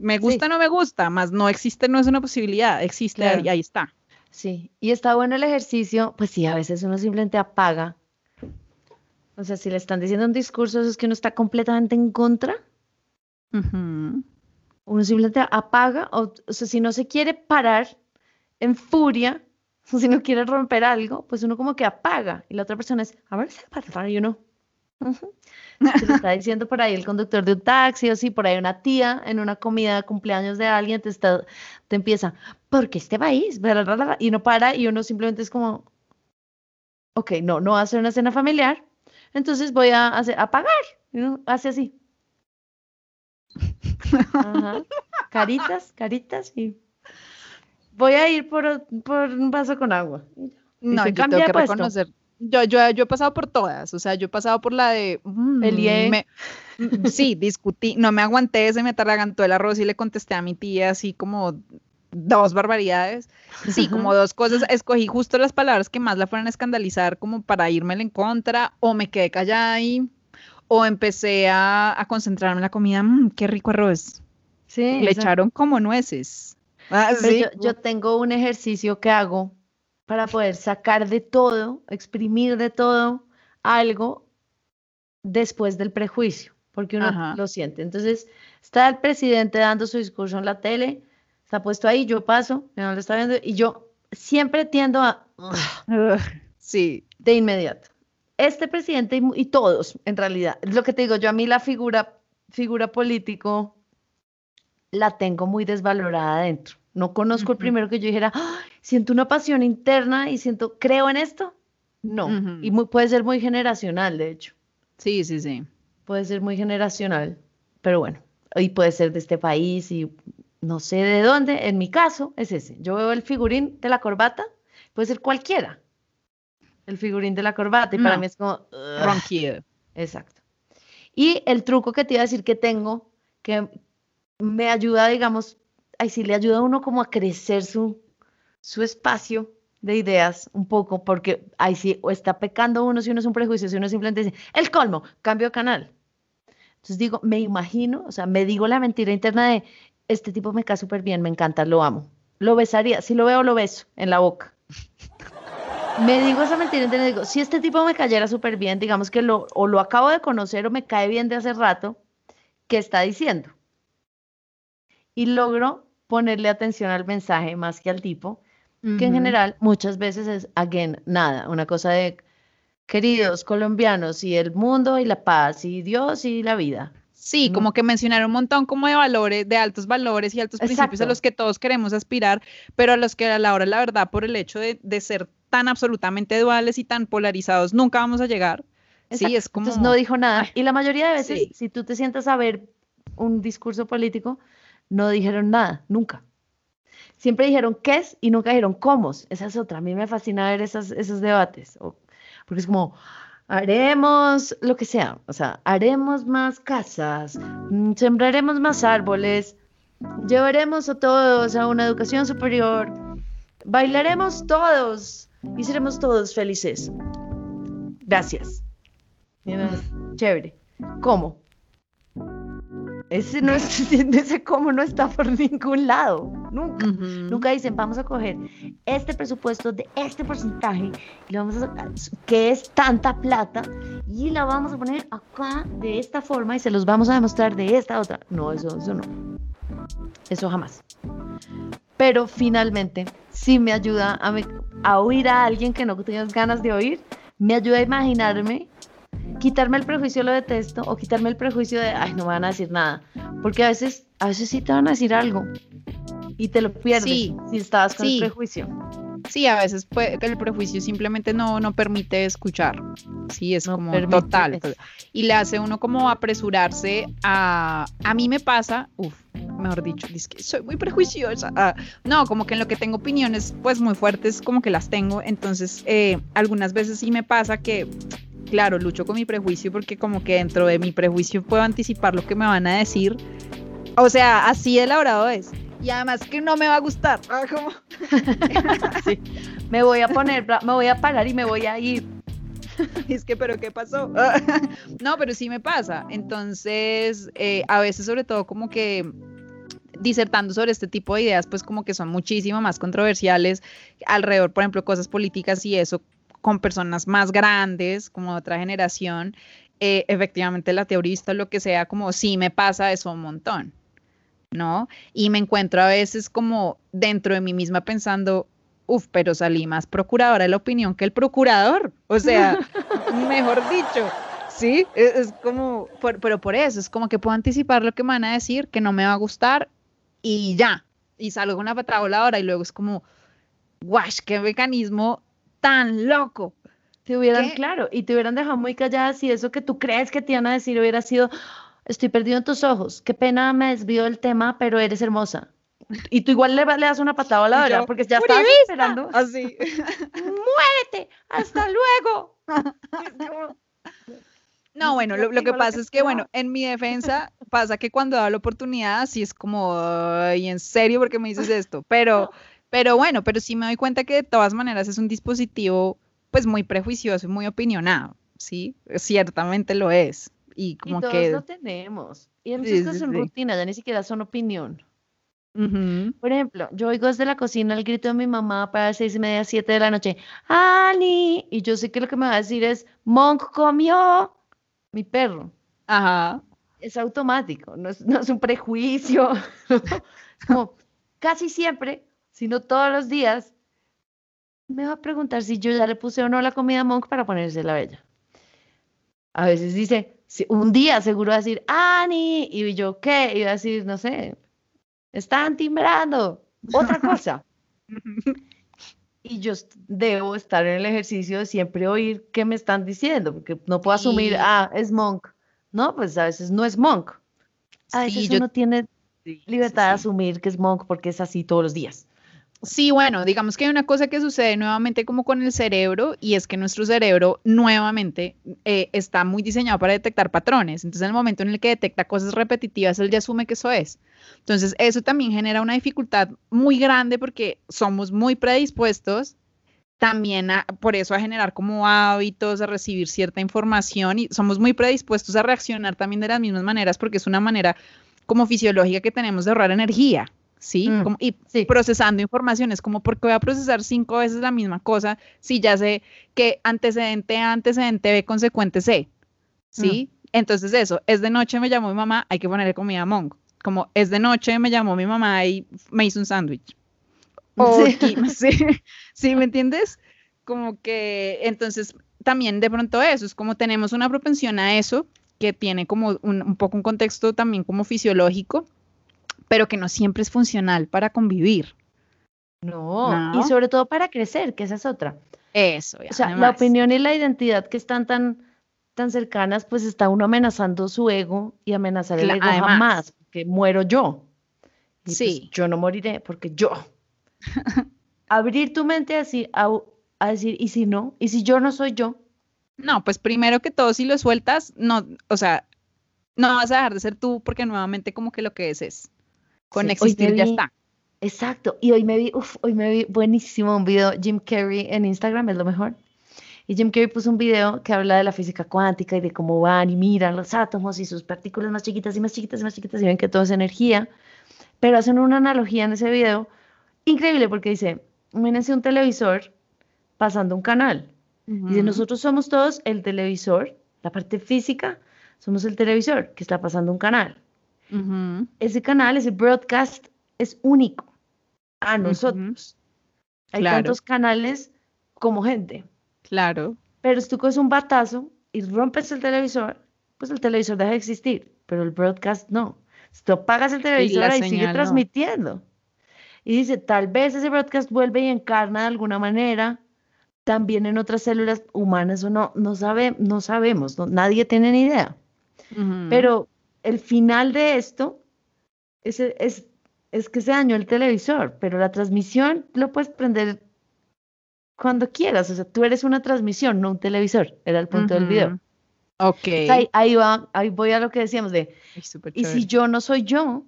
B: Me gusta, no me gusta, más no existe, no es una posibilidad, existe y ahí está.
A: Sí, y está bueno el ejercicio, pues sí, a veces uno simplemente apaga. O sea, si le están diciendo un discurso, eso es que uno está completamente en contra. Uno simplemente apaga, o, o sea, si no se quiere parar en furia, si no quiere romper algo, pues uno como que apaga y la otra persona es, a ver, se para y uno. Se está diciendo por ahí el conductor de un taxi o si por ahí una tía en una comida de cumpleaños de alguien te, está, te empieza, porque este país, y uno para y uno simplemente es como, ok, no, no va a hacer una cena familiar, entonces voy a hacer, apagar, y uno hace así. Caritas, caritas y voy a ir por, por un vaso con agua.
B: No, yo tengo que reconocer. Yo, yo, yo he pasado por todas, o sea, yo he pasado por la de...
A: Mm, me,
B: mm, sí, discutí, no me aguanté, se me atragantó el arroz y le contesté a mi tía así como dos barbaridades. Sí, como dos cosas. Escogí justo las palabras que más la fueran a escandalizar como para irme en contra o me quedé callada ahí o empecé a, concentrarme en la comida. Mm, qué rico arroz. Sí. Le echaron como nueces.
A: Ah, yo, tengo un ejercicio que hago para poder sacar de todo, exprimir de todo algo después del prejuicio, porque uno lo siente. Entonces, está el presidente dando su discurso en la tele, está puesto ahí, yo paso, no lo está viendo, y yo siempre tiendo a
B: sí.
A: De inmediato. Este presidente y, y, todos, en realidad, lo que te digo, yo a mí la figura, figura político la tengo muy desvalorada adentro. No conozco el primero que yo dijera, siento una pasión interna y siento, creo en esto. No, y puede ser muy generacional, de hecho.
B: Sí, sí, sí.
A: Puede ser muy generacional, pero bueno, y puede ser de este país y no sé de dónde. En mi caso es ese. Yo veo el figurín de la corbata, puede ser cualquiera. El figurín de la corbata y para mí es como...
B: Ronquido.
A: Exacto. Y el truco que te iba a decir que tengo, que me ayuda, digamos, ahí sí le ayuda a uno como a crecer su, su espacio de ideas un poco, porque ahí sí o está pecando uno si uno es un prejuicio, si uno simplemente dice, el colmo, cambio de canal. Entonces digo, me imagino, o sea, me digo la mentira interna de, este tipo me cae súper bien, me encanta, lo amo. Lo besaría, si lo veo, lo beso en la boca. me digo esa mentira interna, digo, si este tipo me cayera súper bien, digamos que lo, o lo acabo de conocer o me cae bien de hace rato, ¿qué está diciendo? Y logro ponerle atención al mensaje más que al tipo, que en general muchas veces es, again, nada, una cosa de queridos colombianos y el mundo y la paz y Dios y la vida.
B: Sí, como que mencionar un montón como de valores, de altos valores y altos principios a los que todos queremos aspirar, pero a los que a la hora, la verdad, por el hecho de, ser tan absolutamente duales y tan polarizados, nunca vamos a llegar. Sí, es como...
A: Entonces no dijo nada. Y la mayoría de veces, si tú te sientas a ver un discurso político, no dijeron nada, nunca. Siempre dijeron qué es y nunca dijeron cómo. Esa es otra. A mí me fascina ver esos, esos debates, porque es como, haremos lo que sea, o sea, haremos más casas, mm, sembraremos más árboles, llevaremos a todos a una educación superior, bailaremos todos y seremos todos felices. Gracias. Chévere. ¿Cómo? Ese, no es, ese cómo no está por ningún lado. Nunca. Nunca dicen, vamos a coger este presupuesto de este porcentaje, y lo vamos a, que es tanta plata, y la vamos a poner acá de esta forma y se los vamos a demostrar de esta otra. No, eso, eso no. Eso jamás. Pero finalmente, sí me ayuda a, a oír a alguien que no tienes ganas de oír, me ayuda a imaginarme quitarme el prejuicio lo detesto o quitarme el prejuicio de, ay, no me van a decir nada. Porque a veces, a veces sí te van a decir algo y te lo pierdes si estabas con el prejuicio.
B: Sí, a veces puede, el prejuicio simplemente no, no permite escuchar. Sí, es como total. Y le hace uno como apresurarse a... A mí me pasa, uff, mejor dicho, es que soy muy prejuiciosa. Ah, no, como que en lo que tengo opiniones pues muy fuertes, como que las tengo. Entonces, eh, algunas veces sí me pasa que claro, lucho con mi prejuicio porque como que dentro de mi prejuicio puedo anticipar lo que me van a decir. O sea, así elaborado es. Y además que no me va a gustar. Ah,
A: sí. Me voy a poner, me voy a parar y me voy a ir.
B: es que, pero ¿qué pasó? no, pero sí me pasa. Entonces, eh, a veces sobre todo como que disertando sobre este tipo de ideas, pues como que son muchísimo más controversiales alrededor, por ejemplo, cosas políticas y eso, con personas más grandes, como de otra generación, eh, efectivamente la teorista, lo que sea, como sí me pasa eso un montón, ¿no? Y me encuentro a veces como dentro de mí misma pensando, uff, pero salí más procuradora de la opinión que el procurador, o sea, mejor dicho. Sí, es, como, pero por eso, es como que puedo anticipar lo que me van a decir, que no me va a gustar y ya, y salgo una patada voladora y luego es como, guash, qué mecanismo tan loco.
A: Te hubieran, claro, y te hubieran dejado muy callada si eso que tú crees que te iban a decir hubiera sido, estoy perdido en tus ojos, qué pena me desvío del tema, pero eres hermosa. Y tú igual le, le das una patada a la hora, porque ya estabas esperando.
B: Así.
A: ¡Muérete! ¡Hasta luego!
B: No, bueno, lo, que pasa es que, bueno, en mi defensa pasa que cuando da la oportunidad, sí es como, y en serio, porque me dices esto? Pero pero bueno, pero sí me doy cuenta que de todas maneras es un dispositivo pues muy prejuicioso y muy opinionado, ¿sí? Ciertamente lo es. Y como
A: todos
B: que...
A: lo tenemos. Y en muchas cosas son rutina, ya ni siquiera son opinión. Por ejemplo, yo oigo desde la cocina el grito de mi mamá para las seis y media, siete de la noche, ¡Ani! Y yo sé que lo que me va a decir es, Monk comió mi perro.
B: Ajá.
A: Es automático, no es, no es un prejuicio. como, casi siempre sino todos los días, me va a preguntar si yo ya le puse o no la comida Monk para ponerse la bella. A veces dice, un día seguro va a decir, Ani, y yo, ¿qué? Y va a decir, no sé, están timbrando, otra cosa. y yo debo estar en el ejercicio de siempre oír qué me están diciendo, porque no puedo asumir, ah, es monk. No, pues a veces no es monk. A veces uno tiene libertad de asumir que es monk porque es así todos los días.
B: Sí, bueno, digamos que hay una cosa que sucede nuevamente como con el cerebro y es que nuestro cerebro nuevamente eh, está muy diseñado para detectar patrones. Entonces, en el momento en el que detecta cosas repetitivas, él ya asume que eso es. Entonces, eso también genera una dificultad muy grande porque somos muy predispuestos también por eso a generar como hábitos, a recibir cierta información y somos muy predispuestos a reaccionar también de las mismas maneras porque es una manera como fisiológica que tenemos de ahorrar energía. ¿Sí? Mm, como, y procesando información, es como, porque voy a procesar cinco veces la misma cosa si ya sé que antecedente A, antecedente B, consecuente C? ¿Sí? Mm. Entonces eso, es de noche me llamó mi mamá, hay que ponerle comida a Mongo. Como es de noche me llamó mi mamá y me hizo un sándwich. O sí. sí, ¿me entiendes? Como que entonces también de pronto eso, es como tenemos una propensión a eso que tiene como un, un poco un contexto también como fisiológico pero que no siempre es funcional para convivir.
A: No, y sobre todo para crecer, que esa es otra.
B: Eso,
A: O sea, la opinión y la identidad que están tan, tan cercanas, pues está uno amenazando su ego y amenazar el ego jamás, porque muero yo. Pues, sí. yo no moriré porque yo. Abrir tu mente así a, a decir, ¿y si no? ¿Y si yo no soy yo?
B: No, pues primero que todo, si lo sueltas, no, o sea, no vas a dejar de ser tú porque nuevamente como que lo que es es. Con existir ya está.
A: Exacto. Y hoy me vi, uf, hoy me vi buenísimo un video, Jim Carrey en Instagram, es lo mejor. Y Jim Carrey puso un video que habla de la física cuántica y de cómo van y miran los átomos y sus partículas más chiquitas y más chiquitas y más chiquitas y ven que todo es energía. Pero hacen una analogía en ese video increíble porque dice, imagínense un televisor pasando un canal. Dice, nosotros somos todos el televisor, la parte física, somos el televisor que está pasando un canal. Ese canal, ese broadcast es único a nosotros. Hay tantos canales como gente.
B: Claro.
A: Pero si tú coges un batazo y rompes el televisor, pues el televisor deja de existir, pero el broadcast no. Si tú apagas el televisor, ahí sigue transmitiendo. Y dice, tal vez ese broadcast vuelve y encarna de alguna manera también en otras células humanas o no, no, sabe, no sabemos, nadie tiene ni idea. Pero el final de esto es, es, es, que se dañó el televisor, pero la transmisión lo puedes prender cuando quieras. O sea, tú eres una transmisión, no un televisor. Era el punto del video.
B: Ok.
A: Ahí, va, ahí voy a lo que decíamos de, y si yo no soy yo,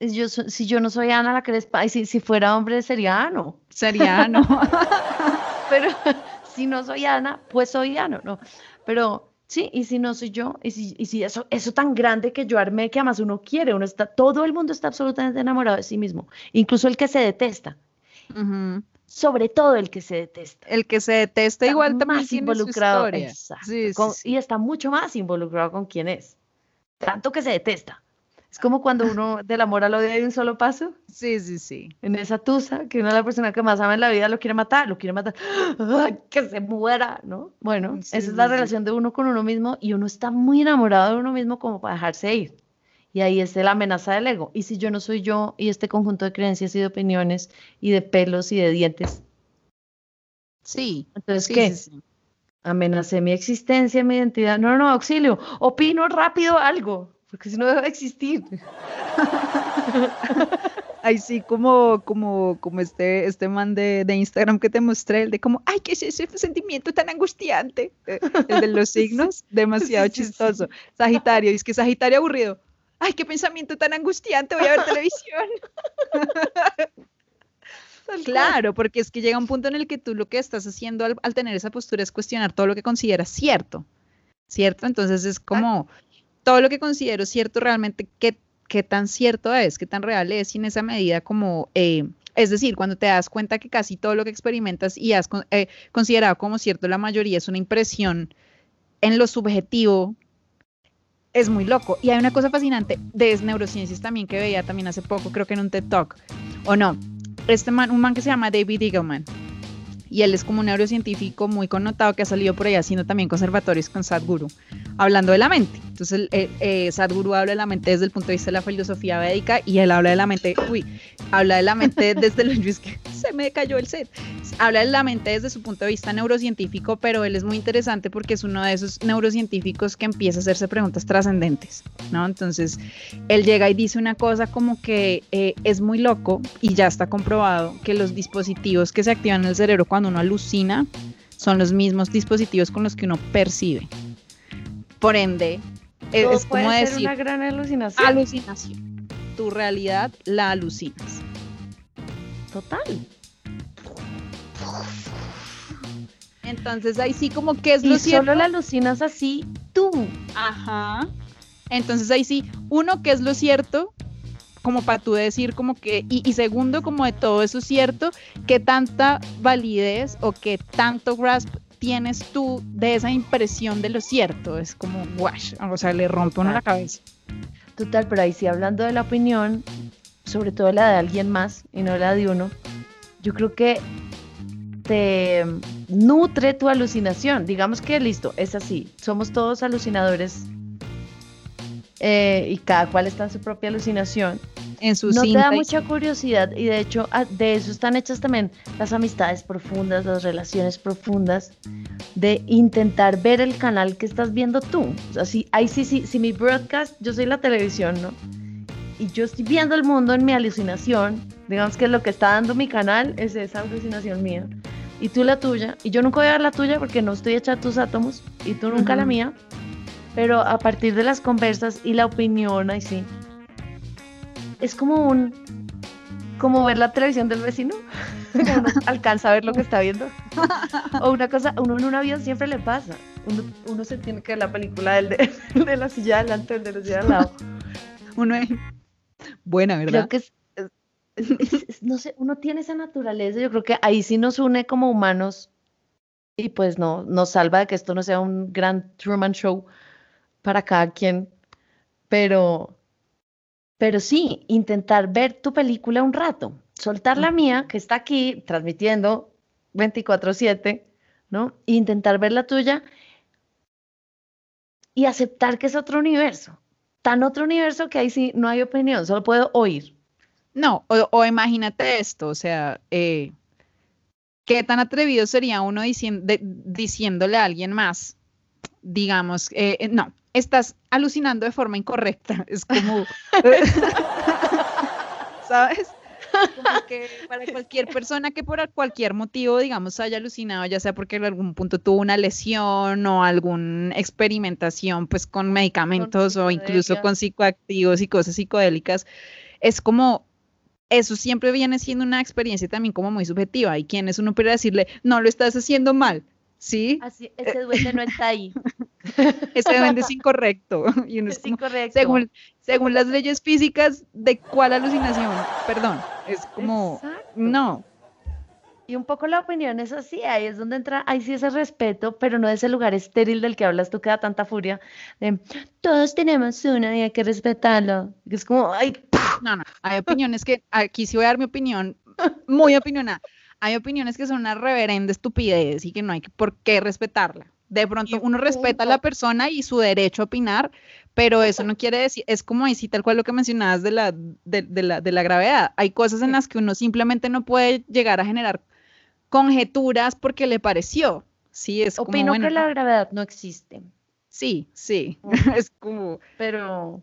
A: yo si yo no soy Ana la Crespa, y si, si fuera hombre sería Ano.
B: Sería Ano.
A: pero si no soy Ana, pues soy Ano, ¿no? Pero Sí, y si no soy yo, y si, y si eso, eso tan grande que yo armé, que además uno quiere, uno está, todo el mundo está absolutamente enamorado de sí mismo, incluso el que se detesta. Sobre todo el que se detesta.
B: El que se detesta igual también
A: más involucrado. Y está mucho más involucrado con quién es. Tanto que se detesta. Es como cuando uno del amor al odio hay un solo paso.
B: Sí, sí, sí.
A: En esa tusa, que una de las personas que más ama en la vida lo quiere matar, lo quiere matar, que se muera, ¿no? Bueno, esa es la relación de uno con uno mismo y uno está muy enamorado de uno mismo como para dejarse ir. Y ahí es la amenaza del ego. Y si yo no soy yo y este conjunto de creencias y de opiniones y de pelos y de dientes.
B: Sí.
A: Entonces, ¿qué? Amenacé mi existencia, mi identidad. No, no, auxilio. Opino rápido algo porque si no debe existir.
B: Ay, sí, como, como, como este, este man de, Instagram que te mostré, el de como, ay, ¿qué es ese sentimiento tan angustiante? El de los signos, demasiado chistoso. Sagitario, es que Sagitario aburrido. Ay, qué pensamiento tan angustiante, voy a ver televisión. claro, porque es que llega un punto en el que tú lo que estás haciendo al, al, tener esa postura es cuestionar todo lo que consideras cierto, ¿cierto? Entonces es como, todo lo que considero cierto realmente, ¿qué, qué tan cierto es? ¿Qué tan real es? Y en esa medida como... Eh, es decir, cuando te das cuenta que casi todo lo que experimentas y has eh, considerado como cierto la mayoría es una impresión en lo subjetivo, es muy loco. Y hay una cosa fascinante de neurociencias también que veía también hace poco, creo que en un TED Talk, o no, este man, un man que se llama David Eagleman. Y él es como un neurocientífico muy connotado que ha salido por ahí haciendo también conservatorios con Sadhguru, hablando de la mente. Entonces, eh, eh, Sadhguru habla de la mente desde el punto de vista de la filosofía védica y él habla de la mente, uy, habla de la mente desde los que se me cayó el set. Habla de la mente desde su punto de vista neurocientífico, pero él es muy interesante porque es uno de esos neurocientíficos que empieza a hacerse preguntas trascendentes, ¿no? Entonces, él llega y dice una cosa como que eh, es muy loco y ya está comprobado que los dispositivos que se activan en el cerebro cuando uno alucina son los mismos dispositivos con los que uno percibe. Por ende, es, como decir
A: una gran alucinación.
B: Alucinación. Tu realidad la alucinas.
A: Total.
B: Entonces ahí sí como que es lo
A: cierto. solo la alucinas así tú.
B: Ajá. Entonces ahí sí, uno que es lo cierto como para tú decir como que, y, segundo, como de todo eso cierto, qué tanta validez o qué tanto grasp tienes tú de esa impresión de lo cierto, es como, wash, o sea, le rompe uno la cabeza.
A: Total, pero ahí sí hablando de la opinión, sobre todo la de alguien más y no la de uno, yo creo que te nutre tu alucinación. Digamos que listo, es así, somos todos alucinadores eh, y cada cual está en su propia alucinación.
B: En su
A: no te da mucha curiosidad y de hecho ah, de eso están hechas también las amistades profundas, las relaciones profundas, de intentar ver el canal que estás viendo tú. O sea, si, ahí sí, sí, si mi broadcast, yo soy la televisión, ¿no? Y yo estoy viendo el mundo en mi alucinación, digamos que lo que está dando mi canal es esa alucinación mía. Y tú la tuya, y yo nunca voy a ver la tuya porque no estoy hecha tus átomos, y tú nunca la mía pero a partir de las conversas y la opinión, ahí sí, es como un, como ver la televisión del vecino, uno alcanza a ver lo que está viendo. O una cosa, uno en un avión siempre le pasa, uno, se tiene que ver la película del de, la silla adelante, el de la silla al lado.
B: Uno es buena, ¿verdad?
A: Creo que es, no sé, uno tiene esa naturaleza, yo creo que ahí sí nos une como humanos y pues no, nos salva de que esto no sea un gran Truman Show, para cada quien, pero, pero sí, intentar ver tu película un rato, soltar la mía, que está aquí transmitiendo 24/7, ¿no? E intentar ver la tuya y aceptar que es otro universo, tan otro universo que ahí sí no hay opinión, solo puedo oír.
B: No, o, imagínate esto, o sea, eh, ¿qué tan atrevido sería uno diciéndole a alguien más, digamos, eh, eh, no, estás alucinando de forma incorrecta. Es como, ¿sabes? Como que para cualquier persona que por cualquier motivo, digamos, haya alucinado, ya sea porque en algún punto tuvo una lesión o alguna experimentación, pues con medicamentos o incluso con psicoactivos y cosas psicodélicas, es como, eso siempre viene siendo una experiencia también como muy subjetiva. Y quien es uno puede decirle, no lo estás haciendo mal, ¿sí?
A: Así, ese duende no está ahí.
B: Ese duende es incorrecto. Y es, incorrecto. Según, según las leyes físicas, ¿de cuál alucinación? Perdón, es como, no.
A: Y un poco la opinión es así, ahí es donde entra, ahí sí ese respeto, pero no ese lugar estéril del que hablas tú que da tanta furia, de todos tenemos una y hay que respetarlo. Es como, ay.
B: No, no, hay opiniones que, aquí sí voy a dar mi opinión, muy opinionada. Hay opiniones que son una reverenda estupidez y que no hay por qué respetarla. De pronto uno respeta a la persona y su derecho a opinar, pero eso no quiere decir, es como ahí tal cual lo que mencionabas de la, de, la, de la gravedad. Hay cosas en las que uno simplemente no puede llegar a generar conjeturas porque le pareció. Sí, es
A: Opino que la gravedad no existe.
B: Sí, sí, es como...
A: Pero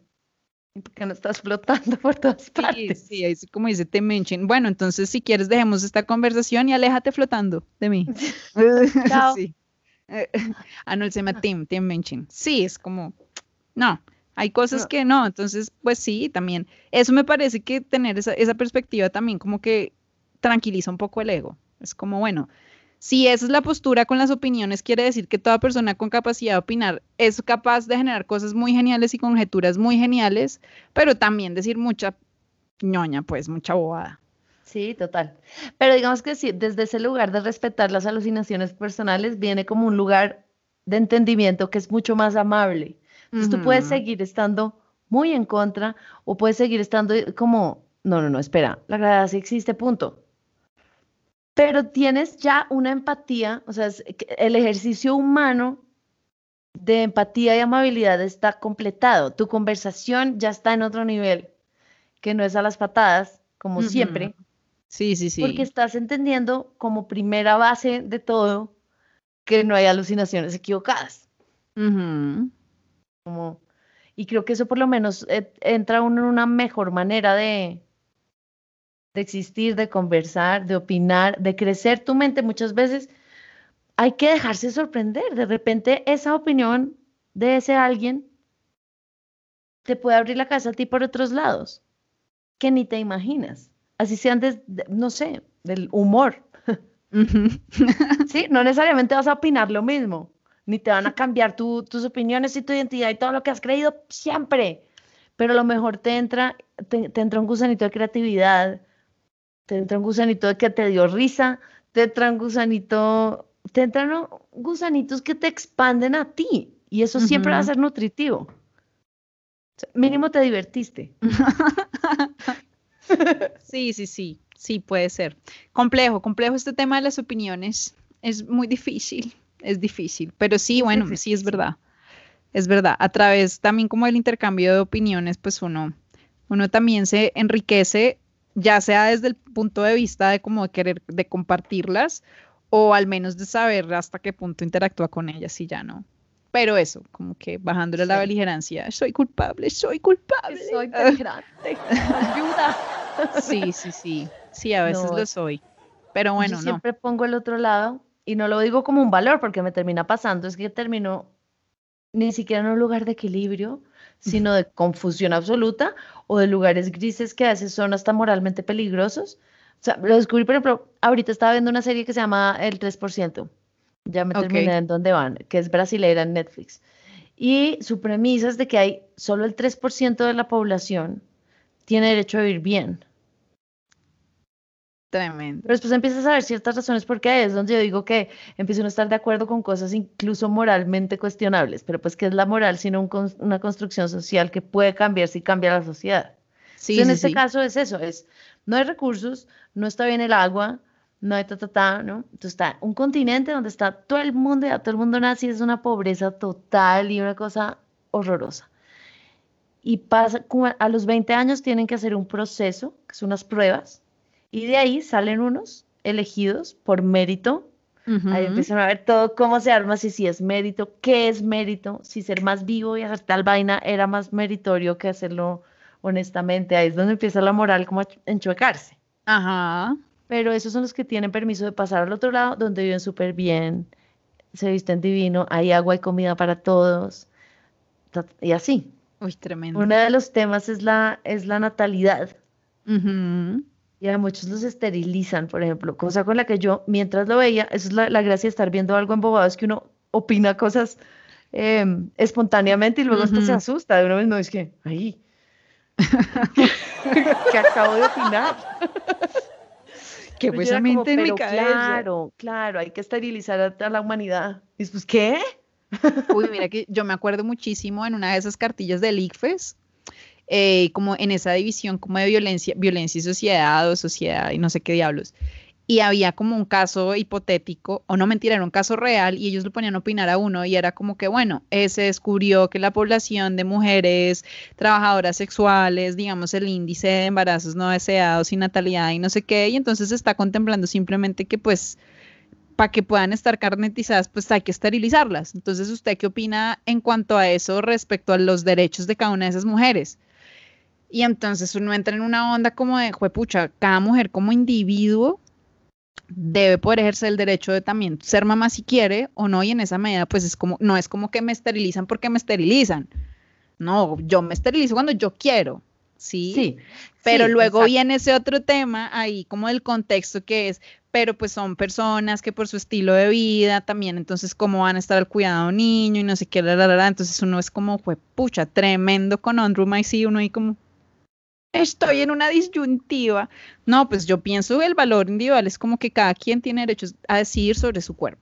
A: porque no estás flotando por todas partes.
B: Sí, sí, como dice Te Bueno, entonces si quieres dejemos esta conversación y aléjate flotando de mí. Chao. Sí. ah, no, se llama Tim, Tim Minchin. Sí, es como, no, hay cosas que no, entonces, pues sí, también. Eso me parece que tener esa, esa perspectiva también como que tranquiliza un poco el ego. Es como, bueno, si esa es la postura con las opiniones, quiere decir que toda persona con capacidad de opinar es capaz de generar cosas muy geniales y conjeturas muy geniales, pero también decir mucha ñoña, pues mucha bobada.
A: Sí, total. Pero digamos que sí, desde ese lugar de respetar las alucinaciones personales viene como un lugar de entendimiento que es mucho más amable. Entonces tú puedes seguir estando muy en contra o puedes seguir estando como, no, no, no, espera, la gravedad sí existe, punto. Pero tienes ya una empatía, o sea, el ejercicio humano de empatía y amabilidad está completado. Tu conversación ya está en otro nivel, que no es a las patadas, como siempre.
B: Sí, sí, sí.
A: Porque estás entendiendo como primera base de todo que no hay alucinaciones equivocadas. como, y creo que eso por lo menos eh, entra uno en una mejor manera de, de existir, de conversar, de opinar, de crecer tu mente. Muchas veces hay que dejarse sorprender. De repente esa opinión de ese alguien te puede abrir la casa a ti por otros lados que ni te imaginas. Así sean, de, no sé, del humor. sí, no necesariamente vas a opinar lo mismo, ni te van a cambiar tus opiniones y tu identidad y todo lo que has creído siempre. Pero a lo mejor te entra, te, te entra un gusanito de creatividad, te entra un gusanito de que te dio risa, te entra un gusanito te entran gusanitos que te expanden a ti y eso siempre va a ser nutritivo. mínimo te divertiste.
B: sí, sí, sí, sí, puede ser. Complejo, complejo este tema de las opiniones. Es muy difícil, es difícil, pero sí, bueno, sí es verdad. Es verdad, a través también como el intercambio de opiniones, pues uno, uno también se enriquece, ya sea desde el punto de vista de como de querer, de compartirlas, o al menos de saber hasta qué punto interactúa con ellas y ya no. Pero eso, como que bajándole la beligerancia, soy culpable, soy culpable.
A: Soy beligerante, ayuda.
B: Sí, sí, sí, sí, a veces lo soy. Pero bueno,
A: yo siempre pongo el otro lado y no lo digo como un valor porque me termina pasando, es que termino ni siquiera en un lugar de equilibrio, sino de confusión absoluta o de lugares grises que a veces son hasta moralmente peligrosos o sea, lo descubrí, por ejemplo, ahorita estaba viendo una serie que se llama El 3%. Ya me terminé en dónde van, que es brasileira en Netflix. Y su premisa es de que hay solo el 3% de la población tiene derecho a vivir bien.
B: Tremendo.
A: Pero después empiezas a ver ciertas razones porque es donde yo digo que empiezo a no estar de acuerdo con cosas incluso moralmente cuestionables. Pero pues, ¿qué es la moral sino una construcción social que puede cambiar si cambia la sociedad? Sí, en este caso es eso, es no hay recursos, no está bien el agua, no hay ta, ta, ta, ¿no? Entonces está un continente donde está todo el mundo, y todo el mundo nace y es una pobreza total y una cosa horrorosa. Y pasa, a los 20 años tienen que hacer un proceso, que son unas pruebas, y de ahí salen unos elegidos por mérito. Ahí empiezan a ver todo cómo se arma, si, si es mérito, qué es mérito, si ser más vivo y hacer tal vaina era más meritorio que hacerlo honestamente, ahí es donde empieza la moral como a enchuecarse.
B: Ajá.
A: Pero esos son los que tienen permiso de pasar al otro lado, donde viven súper bien, se visten divino, hay agua y comida para todos, y así.
B: Uy, tremendo.
A: Uno de los temas es la, es la natalidad. Y a muchos los esterilizan, por ejemplo, cosa con la que yo, mientras lo veía, eso es la, gracia de estar viendo algo embobado, es que uno opina cosas em, espontáneamente y luego hasta se asusta de uno mismo, es que, ahí, que acabo de opinar.
B: que pues en mi
A: Claro, claro, hay que esterilizar a, la humanidad. Y pues, ¿qué?
B: Uy, mira que yo me acuerdo muchísimo en una de esas cartillas del ICFES, eh, como en esa división como de violencia, violencia y sociedad o sociedad y no sé qué diablos y había como un caso hipotético, o no mentira, era un caso real, y ellos lo ponían a opinar a uno, y era como que, bueno, eh, se descubrió que la población de mujeres trabajadoras sexuales, digamos, el índice de embarazos no deseados y natalidad y no sé qué, y entonces se está contemplando simplemente que pues para que puedan estar carnetizadas, pues hay que esterilizarlas. Entonces, ¿usted qué opina en cuanto a eso respecto a los derechos de cada una de esas mujeres? Y entonces uno entra en una onda como de, juepucha, cada mujer como individuo debe poder ejercer el derecho de también ser mamá si quiere o no, y en esa medida, pues es como, no es como que me esterilizan porque me esterilizan. No, yo me esterilizo cuando yo quiero, ¿sí? Sí. Pero luego viene ese otro tema ahí, como del contexto que es, pero pues son personas que por su estilo de vida también, entonces, ¿cómo van a estar al cuidado niño y no sé qué, la, la, entonces uno es como, fue pucha, tremendo con Andrew sí, uno ahí como, estoy en una disyuntiva. No, pues yo pienso que el valor individual es como que cada quien tiene derecho a decidir sobre su cuerpo,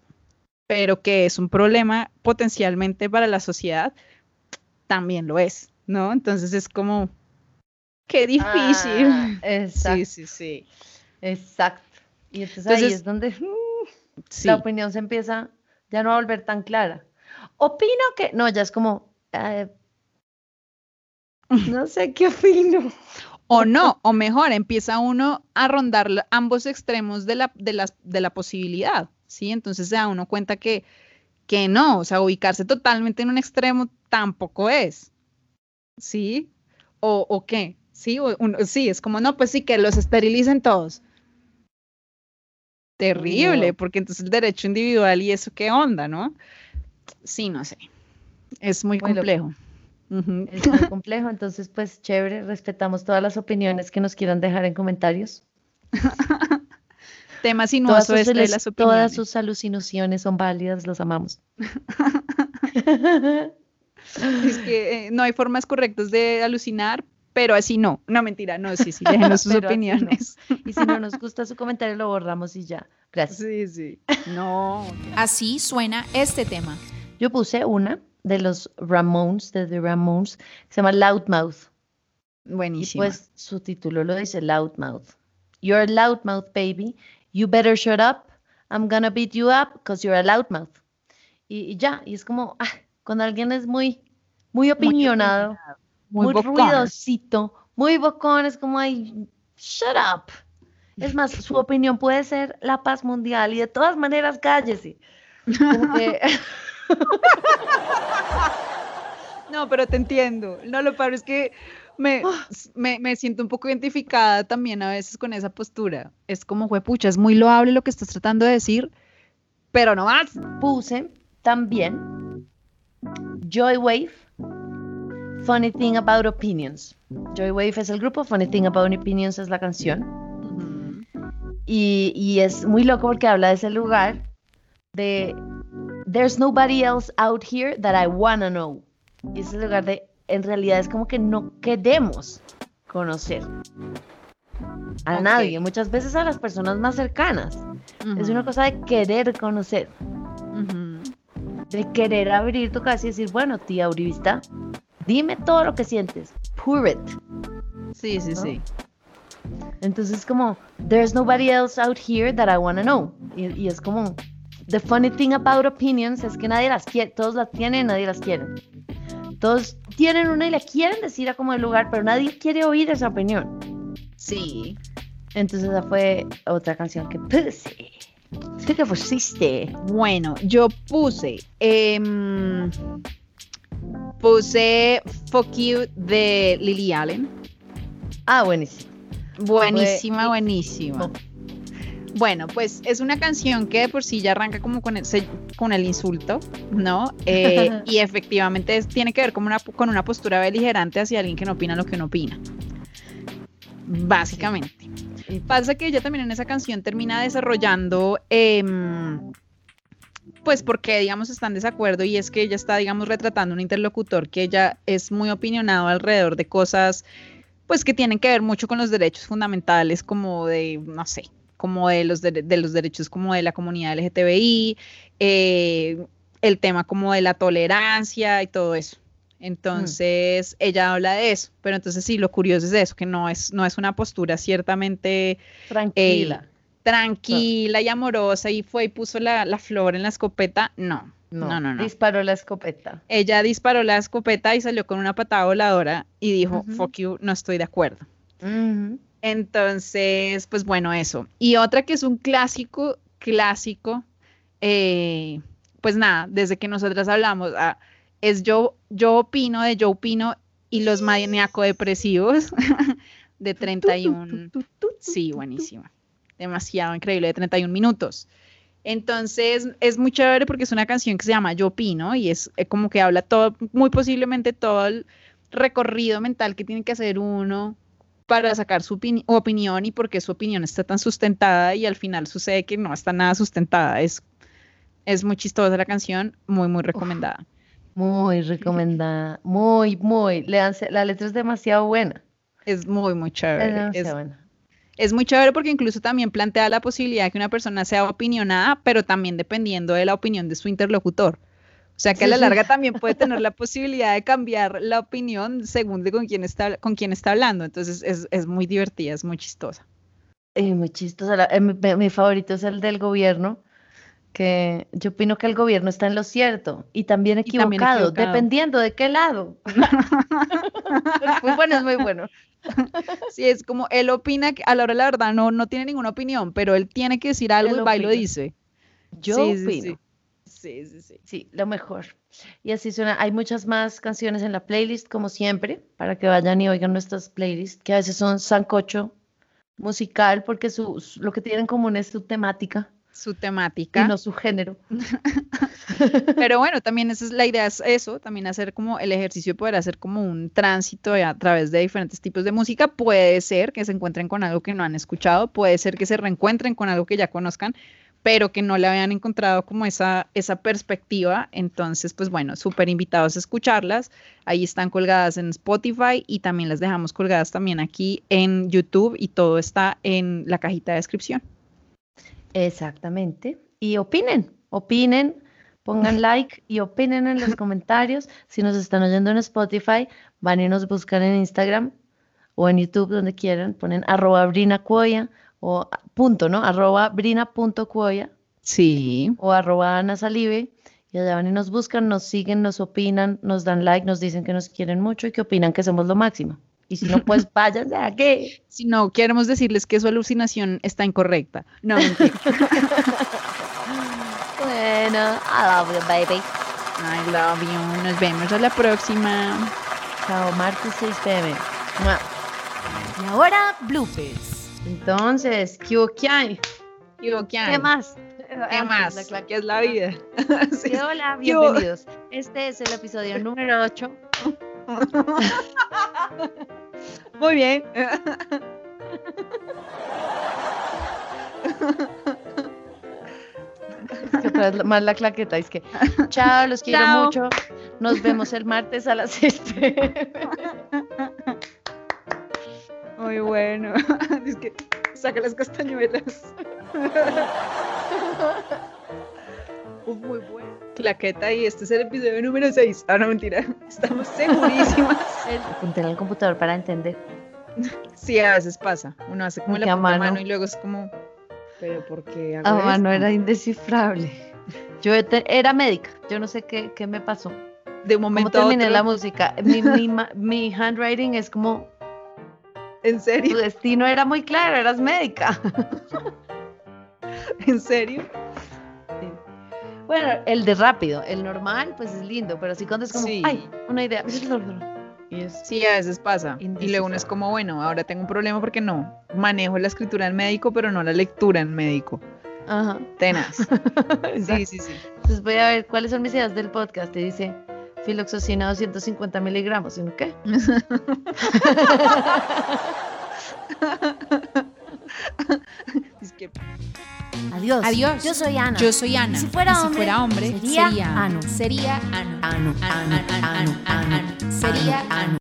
B: pero que es un problema potencialmente para la sociedad, también lo es, ¿no? Entonces es como, qué difícil.
A: Ah, exacto. Sí, sí, sí. Exacto. Y entonces, ahí es donde la opinión se empieza ya no a volver tan clara. Opino que, no, ya es como, eh, no sé qué opino.
B: O no, o mejor, empieza uno a rondar ambos extremos de la, de de la posibilidad, ¿sí? Entonces se da uno cuenta que, que no, o sea, ubicarse totalmente en un extremo tampoco es, ¿sí? ¿O, o qué? Sí, sí, es como, no, pues sí, que los esterilicen todos. Terrible, porque entonces el derecho individual y eso, ¿qué onda, no? Sí, no sé. Es muy complejo.
A: Es muy complejo, entonces pues chévere, respetamos todas las opiniones que nos quieran dejar en comentarios.
B: Temas sinuosos todas, sus, de las
A: todas sus alucinaciones son válidas, los amamos.
B: es que eh, no hay formas correctas de alucinar, pero así no. No, mentira, no, sí, sí, déjenos sus opiniones.
A: Y si no nos gusta su comentario, lo borramos y ya. Gracias.
B: Sí, sí. No.
C: Así suena este tema.
A: Yo puse una de los Ramones, de The Ramones, que se llama Loudmouth.
B: Buenísimo.
A: pues su título lo dice Loudmouth. You're a loudmouth, baby. You better shut up. I'm gonna beat you up because you're a loudmouth. Y, y, ya, y es como, ah, cuando alguien es muy, muy opinionado, muy, ruidosito, muy bocón, es como, ay, shut up. Es más, su opinión puede ser la paz mundial y de todas maneras cállese.
B: no, pero te entiendo. No, lo peor es que me, me, me, siento un poco identificada también a veces con esa postura. Es como, pucha, es muy loable lo que estás tratando de decir, pero no más.
A: Puse también Joy Wave, Funny Thing About Opinions. Joy Wave es el grupo, Funny Thing About Opinions es la canción. y, y es muy loco porque habla de ese lugar de There's nobody else out here that I wanna know. Y ese lugar de, en realidad es como que no queremos conocer a nadie, muchas veces a las personas más cercanas. Es una cosa de querer conocer, de querer abrir tu casa y decir, bueno, tía Uribista, dime todo lo que sientes, pour it.
B: Sí, sí, sí.
A: Entonces como, there's nobody else out here that I wanna know. y es como, The funny thing about opinions es que nadie las quiere, todos las tienen, nadie las quiere. Todos tienen una y la quieren decir a como el lugar, pero nadie quiere oír esa opinión.
B: Sí.
A: Entonces esa fue otra canción que puse. ¿Tú qué pusiste?
B: Bueno, yo puse. Em, puse Fuck You de Lily Allen.
A: Ah, buenísima.
B: Buenísima, buenísima. Bueno, pues es una canción que de por sí ya arranca como con el, con el insulto, ¿no? Eh, y efectivamente tiene que ver con una, con una postura beligerante hacia alguien que no opina lo que uno opina. Básicamente. Pasa que ella también en esa canción termina desarrollando, em, pues porque, digamos, están en desacuerdo y es que ella está, digamos, retratando un interlocutor que ella es muy opinionado alrededor de cosas, pues que tienen que ver mucho con los derechos fundamentales, como de, no sé, como de los, de, los derechos como de la comunidad LGTBI, eh, el tema como de la tolerancia y todo eso. Entonces, ella habla de eso, pero entonces sí, lo curioso es eso, que no es, no es una postura ciertamente
A: tranquila.
B: Eh, tranquila y amorosa y fue y puso la, flor en la escopeta, no. No, no, no,
A: Disparó la escopeta.
B: Ella disparó la escopeta y salió con una patada voladora y dijo, fuck you, no estoy de acuerdo. Entonces, pues bueno, eso. Y otra que es un clásico, clásico, eh, pues nada, desde que nosotras hablamos, ah, es yo, yo opino de yo opino y los maníaco depresivos de 31. Sí, buenísima. Demasiado increíble, de 31 minutos. Entonces, es muy chévere porque es una canción que se llama Yo opino y es eh, como que habla todo, muy posiblemente todo el recorrido mental que tiene que hacer uno para sacar su opinión y porque su opinión está tan sustentada y al final sucede que no está nada sustentada. Es, es muy chistosa la canción, muy, muy recomendada.
A: muy recomendada, muy, muy. la letra es demasiado buena.
B: Es muy, muy chévere. Es, buena. es muy chévere porque incluso también plantea la posibilidad de que una persona sea opinionada, pero también dependiendo de la opinión de su interlocutor. O sea que a la larga también puede tener la posibilidad de cambiar la opinión según de con quién está, con quién está hablando. Entonces es, muy divertida, es muy chistosa.
A: eh, muy chistoso. la- eh, mi, mi favorito es el del gobierno, que yo opino que el gobierno está en lo cierto y también
B: Y también
A: equivocado, dependiendo de qué lado. es muy bueno, es muy bueno.
B: Sí, es como él opina que a la hora la verdad no, no tiene ninguna opinión, pero él tiene que decir algo
A: Él
B: y va y lo dice.
A: Yo
B: sí,
A: opino.
B: sí. Sí, sí, sí.
A: Sí, lo mejor. Y así suena. Hay muchas más canciones en la playlist, como siempre, para que vayan y oigan nuestras playlists, que a veces son sancocho musical, porque su, su- lo que tienen en común es su temática
B: Su
A: y
B: temática.
A: no su género.
B: Pero bueno, también esa es la idea, es eso, también hacer como el ejercicio de poder hacer como un tránsito a través de diferentes tipos de música. Puede ser que se encuentren con algo que no han escuchado, puede ser que se reencuentren con algo que ya conozcan, pero que no le habían encontrado como esa, esa perspectiva. Entonces, pues bueno, súper invitados a escucharlas. Ahí están colgadas en Spotify y también las dejamos colgadas también aquí en YouTube y todo está en la cajita de descripción.
A: Exactamente. Y opinen, opinen, pongan like y opinen en los comentarios. Si nos están oyendo en Spotify, van y nos buscan en Instagram o en YouTube, donde quieran, ponen arroba brinacuoya o punto, ¿no? Arroba brina.cuoya
B: Sí.
A: o arroba Ana Salive. Y allá van y nos buscan, nos siguen, nos opinan, nos dan like, nos dicen que nos quieren mucho y que opinan que somos lo máximo. Y si no, pues váyanse a qué.
B: Si no, queremos decirles que su alucinación está incorrecta. No.
A: Bueno, I love you, baby.
B: I love you. Nos vemos a la próxima.
A: Chao, martes 6 pm.
C: Y ahora, bloopers.
A: Entonces, ¿qué, hay?
B: ¿qué,
A: ¿Qué más?
B: ¿Qué más? ¿Qué es la vida? Sí.
A: Hola, bienvenidos. Este es el episodio número 8.
B: Muy bien.
A: Es que otra vez más la claqueta. Es que, chao, los quiero
B: Chao.
A: mucho. Nos vemos el martes a las 6 pm.
B: Muy bueno. Es que saca las castañuelas. Muy bueno. Claqueta y este es el episodio número 6. Ah, no, mentira. Estamos segurísimas.
A: Apunté en el computador para entender.
B: Sí, a veces pasa. Uno hace como la
A: mano.
B: mano y luego es como, pero ¿por qué hago
A: A mano era indescifrable. Yo era médica. Yo no sé qué, qué me pasó.
B: de un
A: ¿Cómo
B: momento a
A: terminé
B: otro.
A: la música? Mi, mi handwriting es como,
B: ¿En
A: tu
B: serio?
A: destino era muy claro, eras médica.
B: ¿En serio?
A: Bueno, el de rápido, el normal, pues es lindo, pero así cuando es como,
B: Sí.
A: ay, una idea. Y es,
B: Sí, a veces pasa. Y luego uno es como, bueno, ahora tengo un problema porque no manejo la escritura en médico, pero no la lectura en médico.
A: ajá.
B: Tenaz. Sí, sí, sí.
A: Entonces voy a ver cuáles son mis ideas del podcast. Y dice, filoxosina 250 miligramos. ¿Y uno qué?
B: Es que
C: Adiós. Adiós. Yo soy Ana. Yo soy Ana.
D: Y si fuera
C: Y si
D: hombre,
C: fuera hombre,
D: sería
C: sería
D: Ano.
C: Sería Ano.
D: Ano, ano, ano, ano, ano.
C: Sería
D: ano.